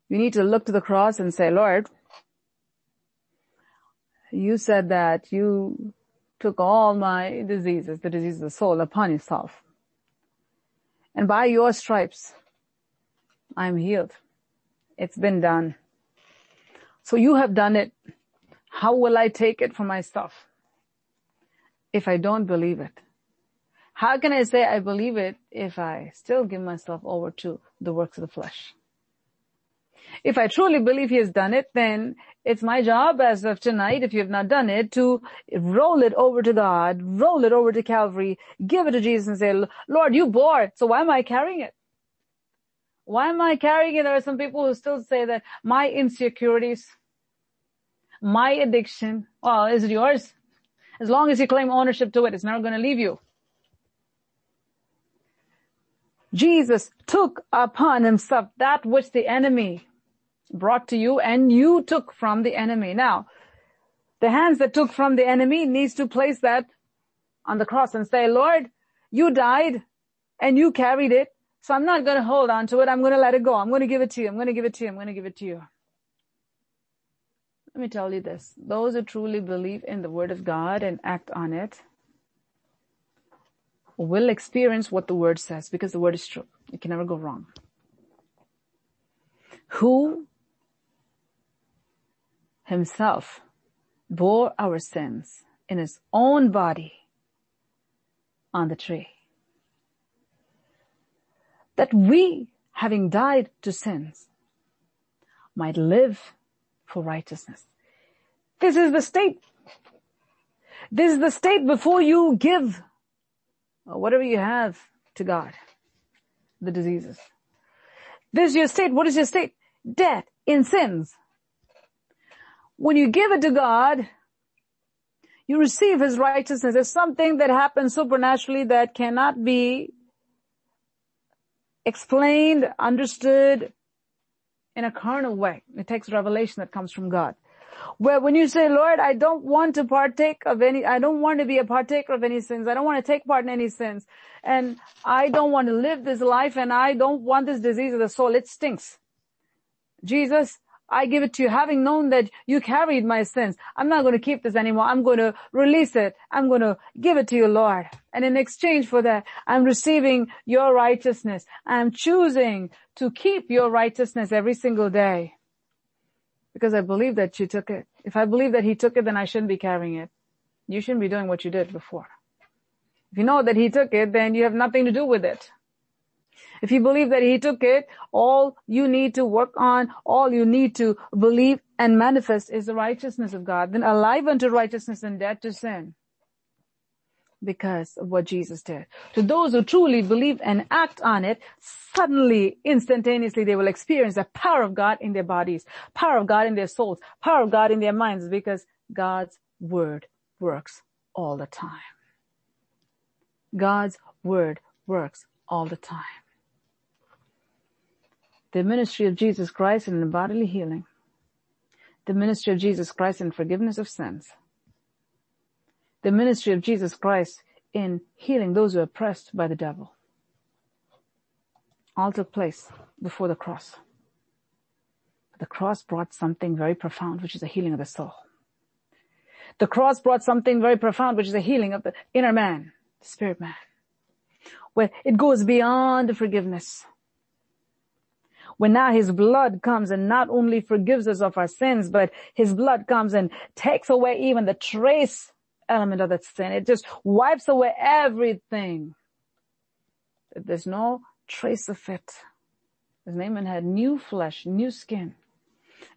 You need to look to the cross and say, Lord, you said that you took all my diseases, the diseases of the soul upon yourself. And by your stripes, I'm healed. It's been done. So you have done it. How will I take it for myself if I don't believe it? How can I say I believe it if I still give myself over to the works of the flesh? If I truly believe he has done it, then it's my job as of tonight, if you have not done it, to roll it over to God, roll it over to Calvary, give it to Jesus and say, Lord, you bore it, so why am I carrying it? Why am I carrying it? There are some people who still say that my insecurities, my addiction, well, is it yours? As long as you claim ownership to it, it's never going to leave you. Jesus took upon himself that which the enemy brought to you and you took from the enemy. Now, the hands that took from the enemy needs to place that on the cross and say, Lord, you died and you carried it. So I'm not going to hold on to it. I'm going to let it go. I'm going to give it to you. I'm going to give it to you. I'm going to give it to you. Let me tell you this. Those who truly believe in the word of God and act on it will experience what the word says because the word is true. It can never go wrong. Who himself bore our sins in his own body on the tree. That we, having died to sins, might live for righteousness. This is the state. This is the state before you give uh, whatever you have to God. The diseases. This is your state. What is your state? Dead in sins. When you give it to God, you receive His righteousness. It's something that happens supernaturally that cannot be explained, understood, in a carnal way. It takes revelation that comes from God. Where when you say, Lord, I don't want to partake of any, I don't want to be a partaker of any sins. I don't want to take part in any sins. And I don't want to live this life and I don't want this disease of the soul. It stinks. Jesus, I give it to you having known that you carried my sins. I'm not going to keep this anymore. I'm going to release it. I'm going to give it to you, Lord. And in exchange for that, I'm receiving your righteousness. I'm choosing to keep your righteousness every single day because I believe that you took it. If I believe that he took it, then I shouldn't be carrying it. You shouldn't be doing what you did before. If you know that he took it, then you have nothing to do with it. If you believe that he took it, all you need to work on, all you need to believe and manifest is the righteousness of God. Then alive unto righteousness and dead to sin. Because of what Jesus did. To those who truly believe and act on it, suddenly, instantaneously, they will experience the power of God in their bodies, power of God in their souls, power of God in their minds, because God's word works all the time. God's word works all the time the ministry of Jesus Christ in bodily healing, the ministry of Jesus Christ in forgiveness of sins, the ministry of Jesus Christ in healing those who are oppressed by the devil. All took place before the cross. The cross brought something very profound, which is a healing of the soul. The cross brought something very profound, which is a healing of the inner man, the spirit man, where it goes beyond the forgiveness when now his blood comes and not only forgives us of our sins, but his blood comes and takes away even the trace element of that sin. It just wipes away everything. There's no trace of it. As Naaman had new flesh, new skin.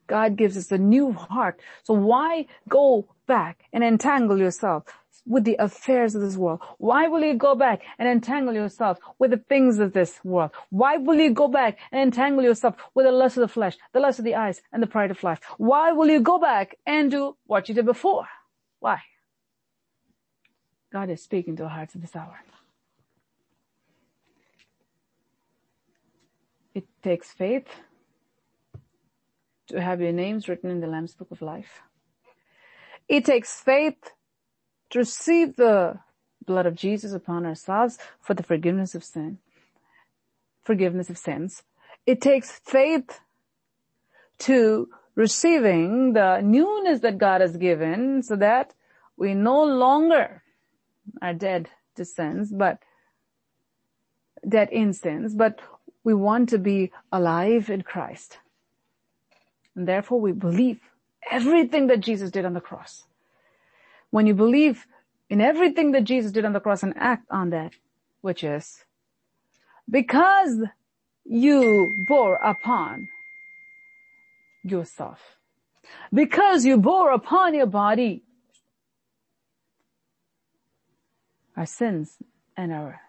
God gives us a new heart. So why go back and entangle yourself with the affairs of this world? Why will you go back and entangle yourself with the things of this world? Why will you go back and entangle yourself with the lust of the flesh, the lust of the eyes, and the pride of life? Why will you go back and do what you did before? Why? God is speaking to our hearts in this hour. It takes faith to have your names written in the Lamb's Book of Life. It takes faith to receive the blood of Jesus upon ourselves for the forgiveness of sin, forgiveness of sins. It takes faith to receiving the newness that God has given so that we no longer are dead to sins, but dead in sins, but we want to be alive in Christ. And therefore we believe everything that Jesus did on the cross when you believe in everything that Jesus did on the cross and act on that, which is because you bore upon yourself, because you bore upon your body our sins and our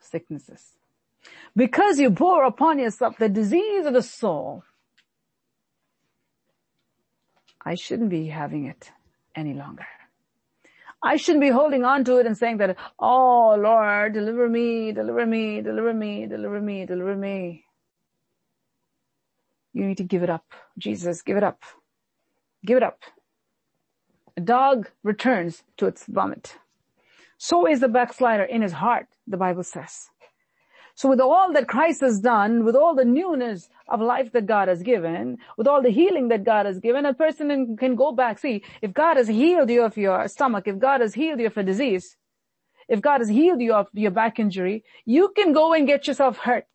sicknesses, because you bore upon yourself the disease of the soul, I shouldn't be having it any longer. I shouldn't be holding on to it and saying that, oh Lord, deliver me, deliver me, deliver me, deliver me, deliver me. You need to give it up. Jesus, give it up. Give it up. A dog returns to its vomit. So is the backslider in his heart, the Bible says. So with all that Christ has done, with all the newness of life that God has given, with all the healing that God has given, a person can go back. See, if God has healed you of your stomach, if God has healed you of a disease, if God has healed you of your back injury, you can go and get yourself hurt.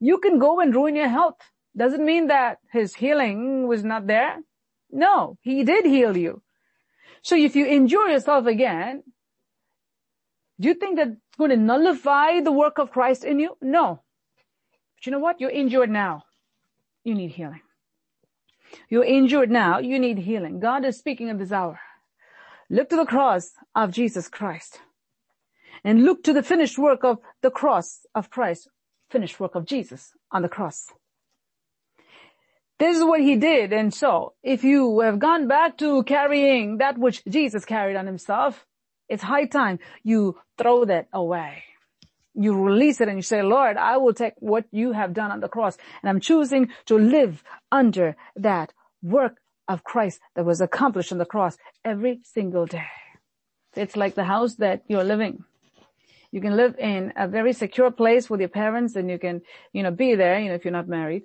You can go and ruin your health. Doesn't mean that his healing was not there. No, he did heal you. So if you injure yourself again, do you think that's going to nullify the work of Christ in you? No. But you know what? You're injured now. You need healing. You're injured now. You need healing. God is speaking in this hour. Look to the cross of Jesus Christ and look to the finished work of the cross of Christ, finished work of Jesus on the cross. This is what he did. And so if you have gone back to carrying that which Jesus carried on himself, it's high time you throw that away. You release it and you say, Lord, I will take what you have done on the cross and I'm choosing to live under that work of Christ that was accomplished on the cross every single day. It's like the house that you're living. You can live in a very secure place with your parents and you can, you know, be there, you know, if you're not married.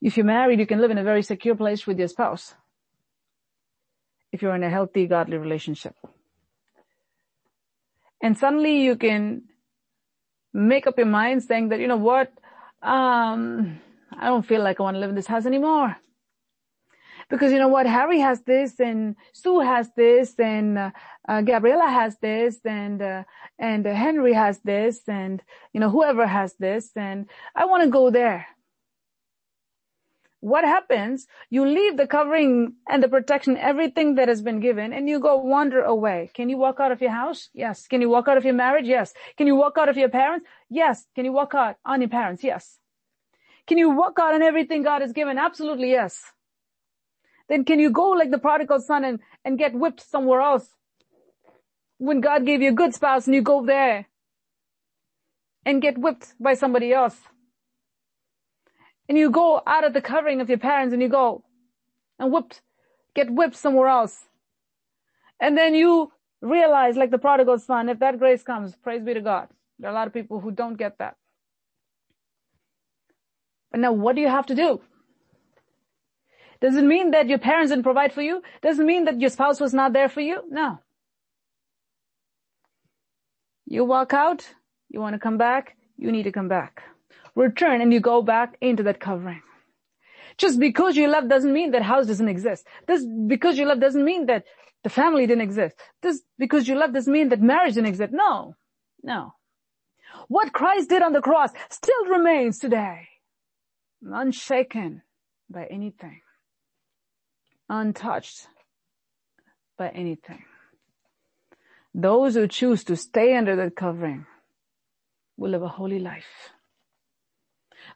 if you're married, you can live in a very secure place with your spouse. If you're in a healthy, godly relationship. And suddenly you can make up your mind saying that, you know what, um, I don't feel like I want to live in this house anymore. Because you know what, Harry has this and Sue has this and uh, uh, Gabriella has this and uh, and Henry has this and you know whoever has this and I want to go there what happens? You leave the covering and the protection, everything that has been given, and you go wander away. Can you walk out of your house? Yes. Can you walk out of your marriage? Yes. Can you walk out of your parents? Yes. Can you walk out on your parents? Yes. Can you walk out on everything God has given? Absolutely yes. Then can you go like the prodigal son and, and get whipped somewhere else? When God gave you a good spouse and you go there and get whipped by somebody else and you go out of the covering of your parents and you go and whipped, get whipped somewhere else. And then you realize like the prodigal son, if that grace comes, praise be to God. There are a lot of people who don't get that. But now what do you have to do? Does it mean that your parents didn't provide for you? Does it mean that your spouse was not there for you? No. You walk out, you want to come back, you need to come back return and you go back into that covering. Just because you left doesn't mean that house doesn't exist. This because you left doesn't mean that the family didn't exist. This because you left doesn't mean that marriage didn't exist. No. No. What Christ did on the cross still remains today. Unshaken by anything. Untouched by anything. Those who choose to stay under that covering will live a holy life.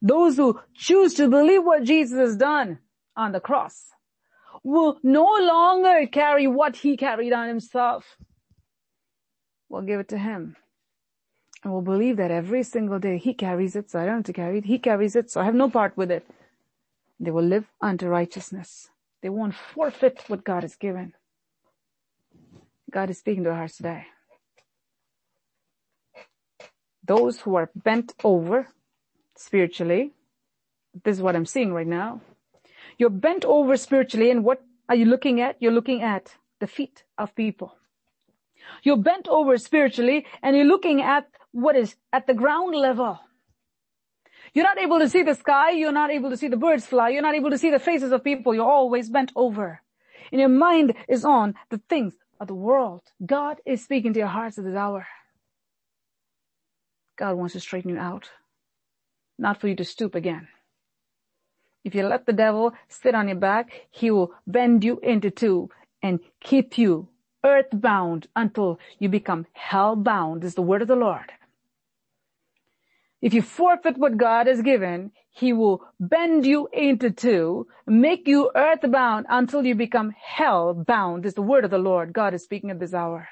Those who choose to believe what Jesus has done on the cross will no longer carry what he carried on himself. We'll give it to him. And we'll believe that every single day he carries it, so I don't have to carry it. He carries it, so I have no part with it. They will live unto righteousness. They won't forfeit what God has given. God is speaking to our hearts today. Those who are bent over spiritually. This is what I'm seeing right now. You're bent over spiritually and what are you looking at? You're looking at the feet of people. You're bent over spiritually and you're looking at what is at the ground level. You're not able to see the sky. You're not able to see the birds fly. You're not able to see the faces of people. You're always bent over. And your mind is on the things of the world. God is speaking to your hearts at this hour. God wants to straighten you out not for you to stoop again. If you let the devil sit on your back, he will bend you into two and keep you earthbound until you become hellbound is the word of the Lord. If you forfeit what God has given, he will bend you into two, make you earthbound until you become hellbound is the word of the Lord. God is speaking at this hour.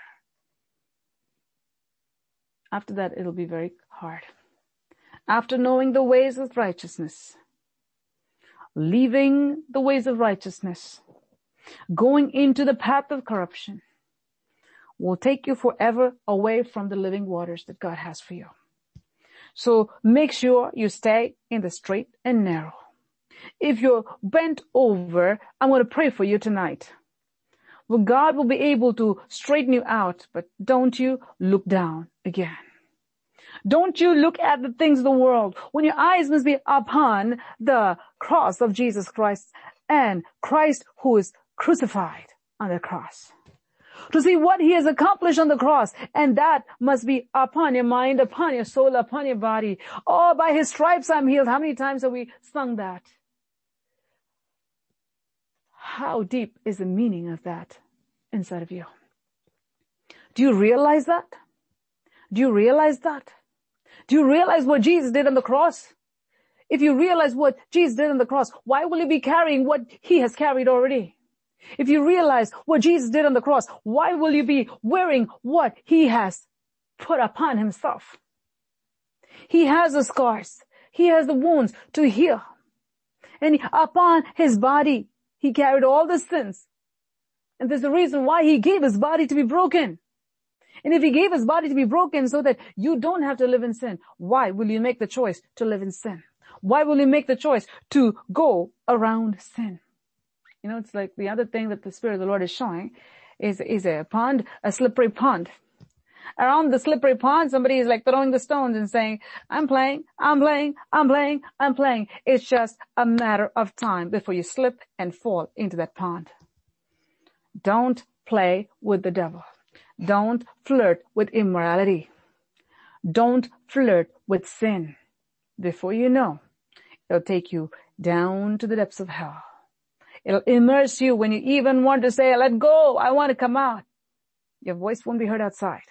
After that, it'll be very hard after knowing the ways of righteousness, leaving the ways of righteousness, going into the path of corruption will take you forever away from the living waters that God has for you. So make sure you stay in the straight and narrow. If you're bent over, I'm going to pray for you tonight. Well, God will be able to straighten you out, but don't you look down again. Don't you look at the things of the world when your eyes must be upon the cross of Jesus Christ and Christ who is crucified on the cross. To see what he has accomplished on the cross and that must be upon your mind, upon your soul, upon your body. Oh, by his stripes I'm healed. How many times have we sung that? How deep is the meaning of that inside of you? Do you realize that? Do you realize that? Do you realize what Jesus did on the cross? If you realize what Jesus did on the cross, why will you be carrying what he has carried already? If you realize what Jesus did on the cross, why will you be wearing what he has put upon himself? He has the scars. He has the wounds to heal. And upon his body, he carried all the sins. And there's a reason why he gave his body to be broken. And if he gave his body to be broken so that you don't have to live in sin, why will you make the choice to live in sin? Why will you make the choice to go around sin? You know, it's like the other thing that the Spirit of the Lord is showing is, is a pond, a slippery pond. Around the slippery pond, somebody is like throwing the stones and saying, I'm playing, I'm playing, I'm playing, I'm playing. It's just a matter of time before you slip and fall into that pond. Don't play with the devil. Don't flirt with immorality. Don't flirt with sin. Before you know, it'll take you down to the depths of hell. It'll immerse you when you even want to say, let go, I want to come out. Your voice won't be heard outside.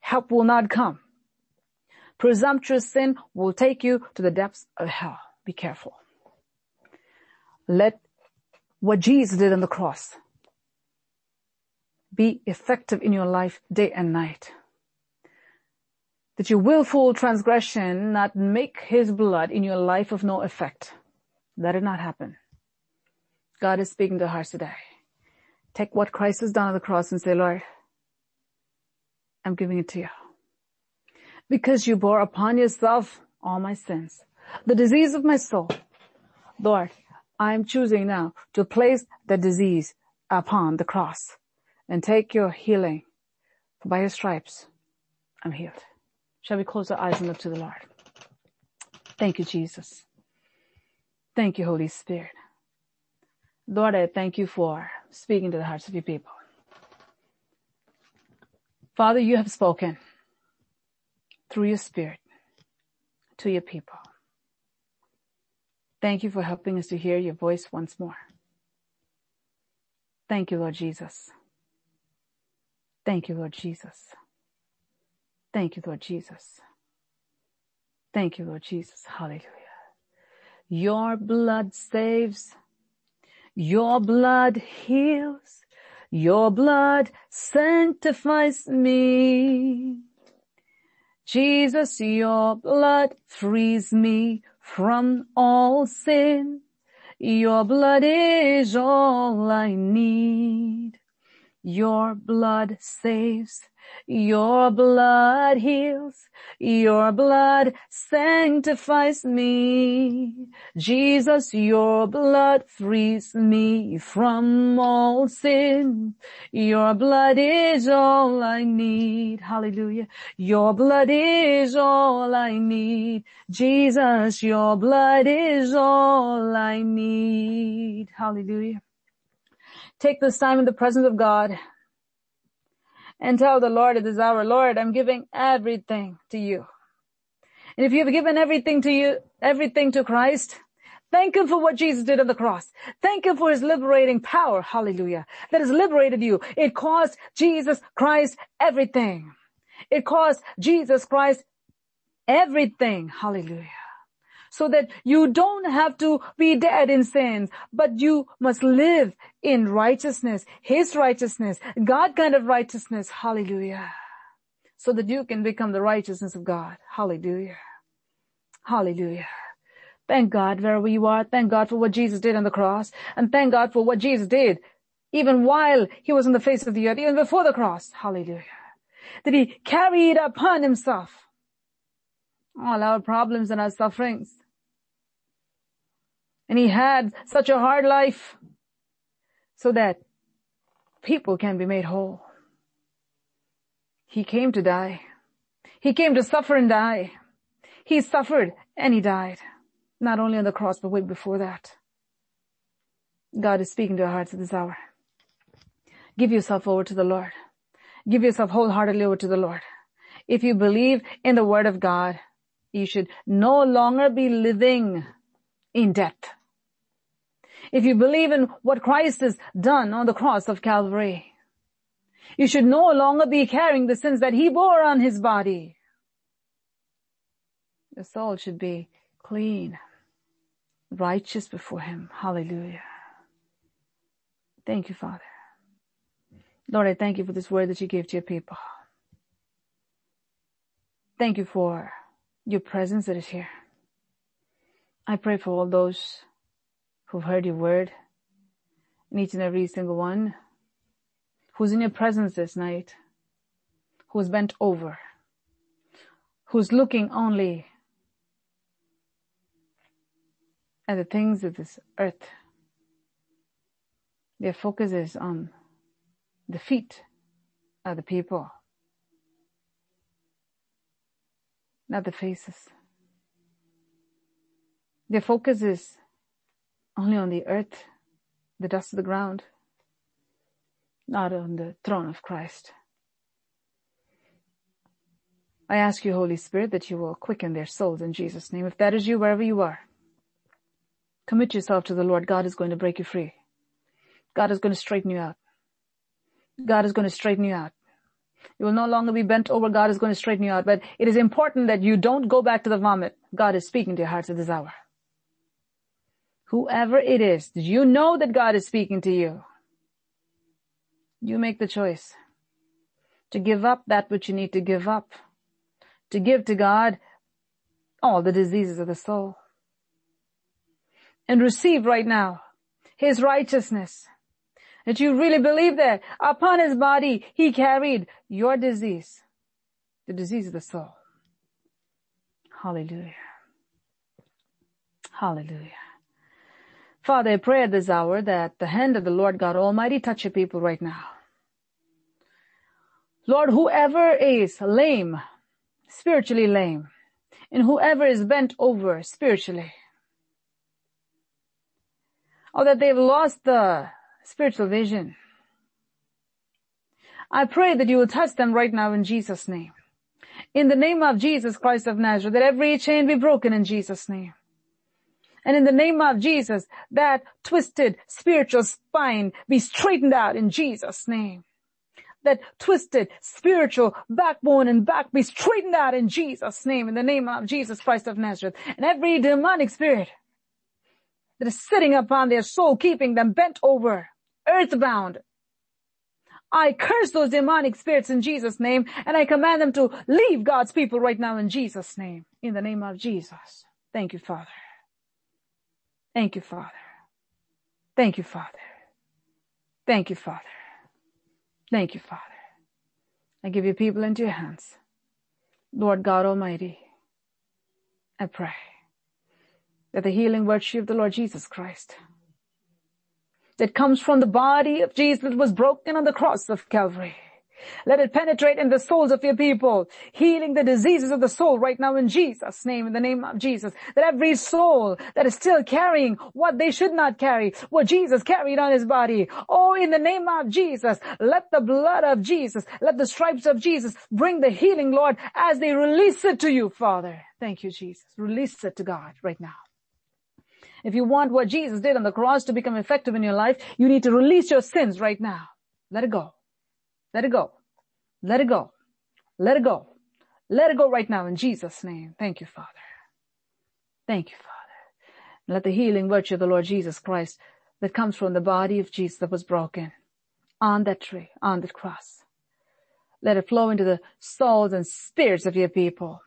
Help will not come. Presumptuous sin will take you to the depths of hell. Be careful. Let what Jesus did on the cross be effective in your life day and night. That your willful transgression not make his blood in your life of no effect. Let it not happen. God is speaking to hearts today. Take what Christ has done on the cross and say, Lord, I'm giving it to you. Because you bore upon yourself all my sins, the disease of my soul. Lord, I'm choosing now to place the disease upon the cross and take your healing. For by your stripes, I'm healed. Shall we close our eyes and look to the Lord? Thank you, Jesus. Thank you, Holy Spirit. Lord, I thank you for speaking to the hearts of your people. Father, you have spoken through your spirit to your people. Thank you for helping us to hear your voice once more. Thank you, Lord Jesus. Thank you, Lord Jesus. Thank you, Lord Jesus. Thank you, Lord Jesus. Hallelujah. Your blood saves your blood heals. Your blood sanctifies me. Jesus, your blood frees me from all sin. Your blood is all I need. Your blood saves. Your blood heals. Your blood sanctifies me. Jesus, your blood frees me from all sin. Your blood is all I need. Hallelujah. Your blood is all I need. Jesus, your blood is all I need. Hallelujah. Take this time in the presence of God and tell the Lord it is our Lord, I'm giving everything to you. And if you've given everything to you, everything to Christ, thank Him for what Jesus did on the cross. Thank Him for His liberating power. Hallelujah. That has liberated you. It cost Jesus Christ everything. It cost Jesus Christ everything. Hallelujah so that you don't have to be dead in sins, but you must live in righteousness, His righteousness, God kind of righteousness. Hallelujah. So that you can become the righteousness of God. Hallelujah. Hallelujah. Thank God wherever you are. Thank God for what Jesus did on the cross. And thank God for what Jesus did even while he was on the face of the earth, even before the cross. Hallelujah. That he carried upon himself all our problems and our sufferings. And he had such a hard life so that people can be made whole. He came to die. He came to suffer and die. He suffered and he died. Not only on the cross, but way before that. God is speaking to our hearts at this hour. Give yourself over to the Lord. Give yourself wholeheartedly over to the Lord. If you believe in the word of God, you should no longer be living in death. If you believe in what Christ has done on the cross of Calvary, you should no longer be carrying the sins that he bore on his body. Your soul should be clean, righteous before him. Hallelujah. Thank you, Father. Lord, I thank you for this word that you gave to your people. Thank you for your presence that is here. I pray for all those who've heard your word, and each and every single one who's in your presence this night, who's bent over, who's looking only at the things of this earth. Their focus is on the feet of the people, not the faces. Their focus is only on the earth, the dust of the ground, not on the throne of Christ. I ask you, Holy Spirit, that you will quicken their souls in Jesus' name. If that is you, wherever you are, commit yourself to the Lord. God is going to break you free. God is going to straighten you out. God is going to straighten you out. You will no longer be bent over. God is going to straighten you out. But it is important that you don't go back to the vomit. God is speaking to your hearts at this hour. Whoever it is, you know that God is speaking to you. You make the choice to give up that which you need to give up to give to God all the diseases of the soul. And receive right now His righteousness. That you really believe that upon His body He carried your disease, the disease of the soul. Hallelujah. Hallelujah. Father, I pray at this hour that the hand of the Lord God Almighty touch your people right now. Lord, whoever is lame, spiritually lame, and whoever is bent over spiritually, or that they've lost the spiritual vision. I pray that you will touch them right now in Jesus' name. In the name of Jesus Christ of Nazareth, that every chain be broken in Jesus' name. And in the name of Jesus, that twisted spiritual spine be straightened out in Jesus' name that twisted spiritual backbone and back be straightened out in Jesus' name, in the name of Jesus Christ of Nazareth. And every demonic spirit that is sitting upon their soul, keeping them bent over, earthbound. I curse those demonic spirits in Jesus' name and I command them to leave God's people right now in Jesus' name. In the name of Jesus. Thank you, Father. Thank you, Father. Thank you, Father. Thank you, Father. Thank you, Father. I give your people into your hands. Lord God Almighty, I pray that the healing virtue of the Lord Jesus Christ that comes from the body of Jesus that was broken on the cross of Calvary let it penetrate in the souls of your people, healing the diseases of the soul right now in Jesus' name, in the name of Jesus. That every soul that is still carrying what they should not carry, what Jesus carried on his body. Oh, in the name of Jesus, let the blood of Jesus, let the stripes of Jesus bring the healing, Lord, as they release it to you, Father. Thank you, Jesus. Release it to God right now. If you want what Jesus did on the cross to become effective in your life, you need to release your sins right now. Let it go. Let it go. Let it go. Let it go. Let it go right now in Jesus' name. Thank you, Father. Thank you, Father. let the healing virtue of the Lord Jesus Christ that comes from the body of Jesus that was broken on that tree, on that cross. Let it flow into the souls and spirits of your people,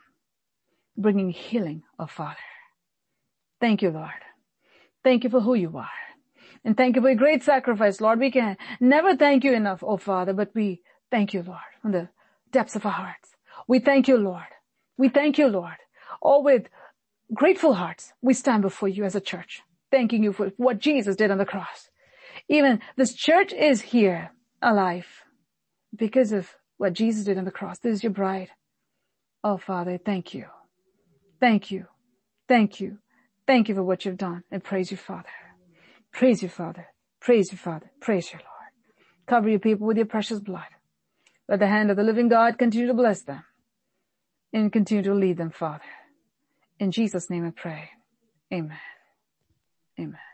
bringing healing, oh Father. Thank you, Lord. Thank you for who you are. And thank you for a great sacrifice, Lord. We can never thank you enough, oh Father, but we thank you, Lord, from the depths of our hearts. We thank you, Lord. We thank you, Lord. All with grateful hearts, we stand before you as a church, thanking you for what Jesus did on the cross. Even this church is here alive because of what Jesus did on the cross. This is your bride. Oh, Father, thank you. Thank you. Thank you. Thank you for what you've done and praise you, Father. Praise you, Father. Praise you, Father. Praise you, Lord. Cover your people with your precious blood. Let the hand of the living God continue to bless them and continue to lead them, Father. In Jesus' name I pray. Amen. Amen.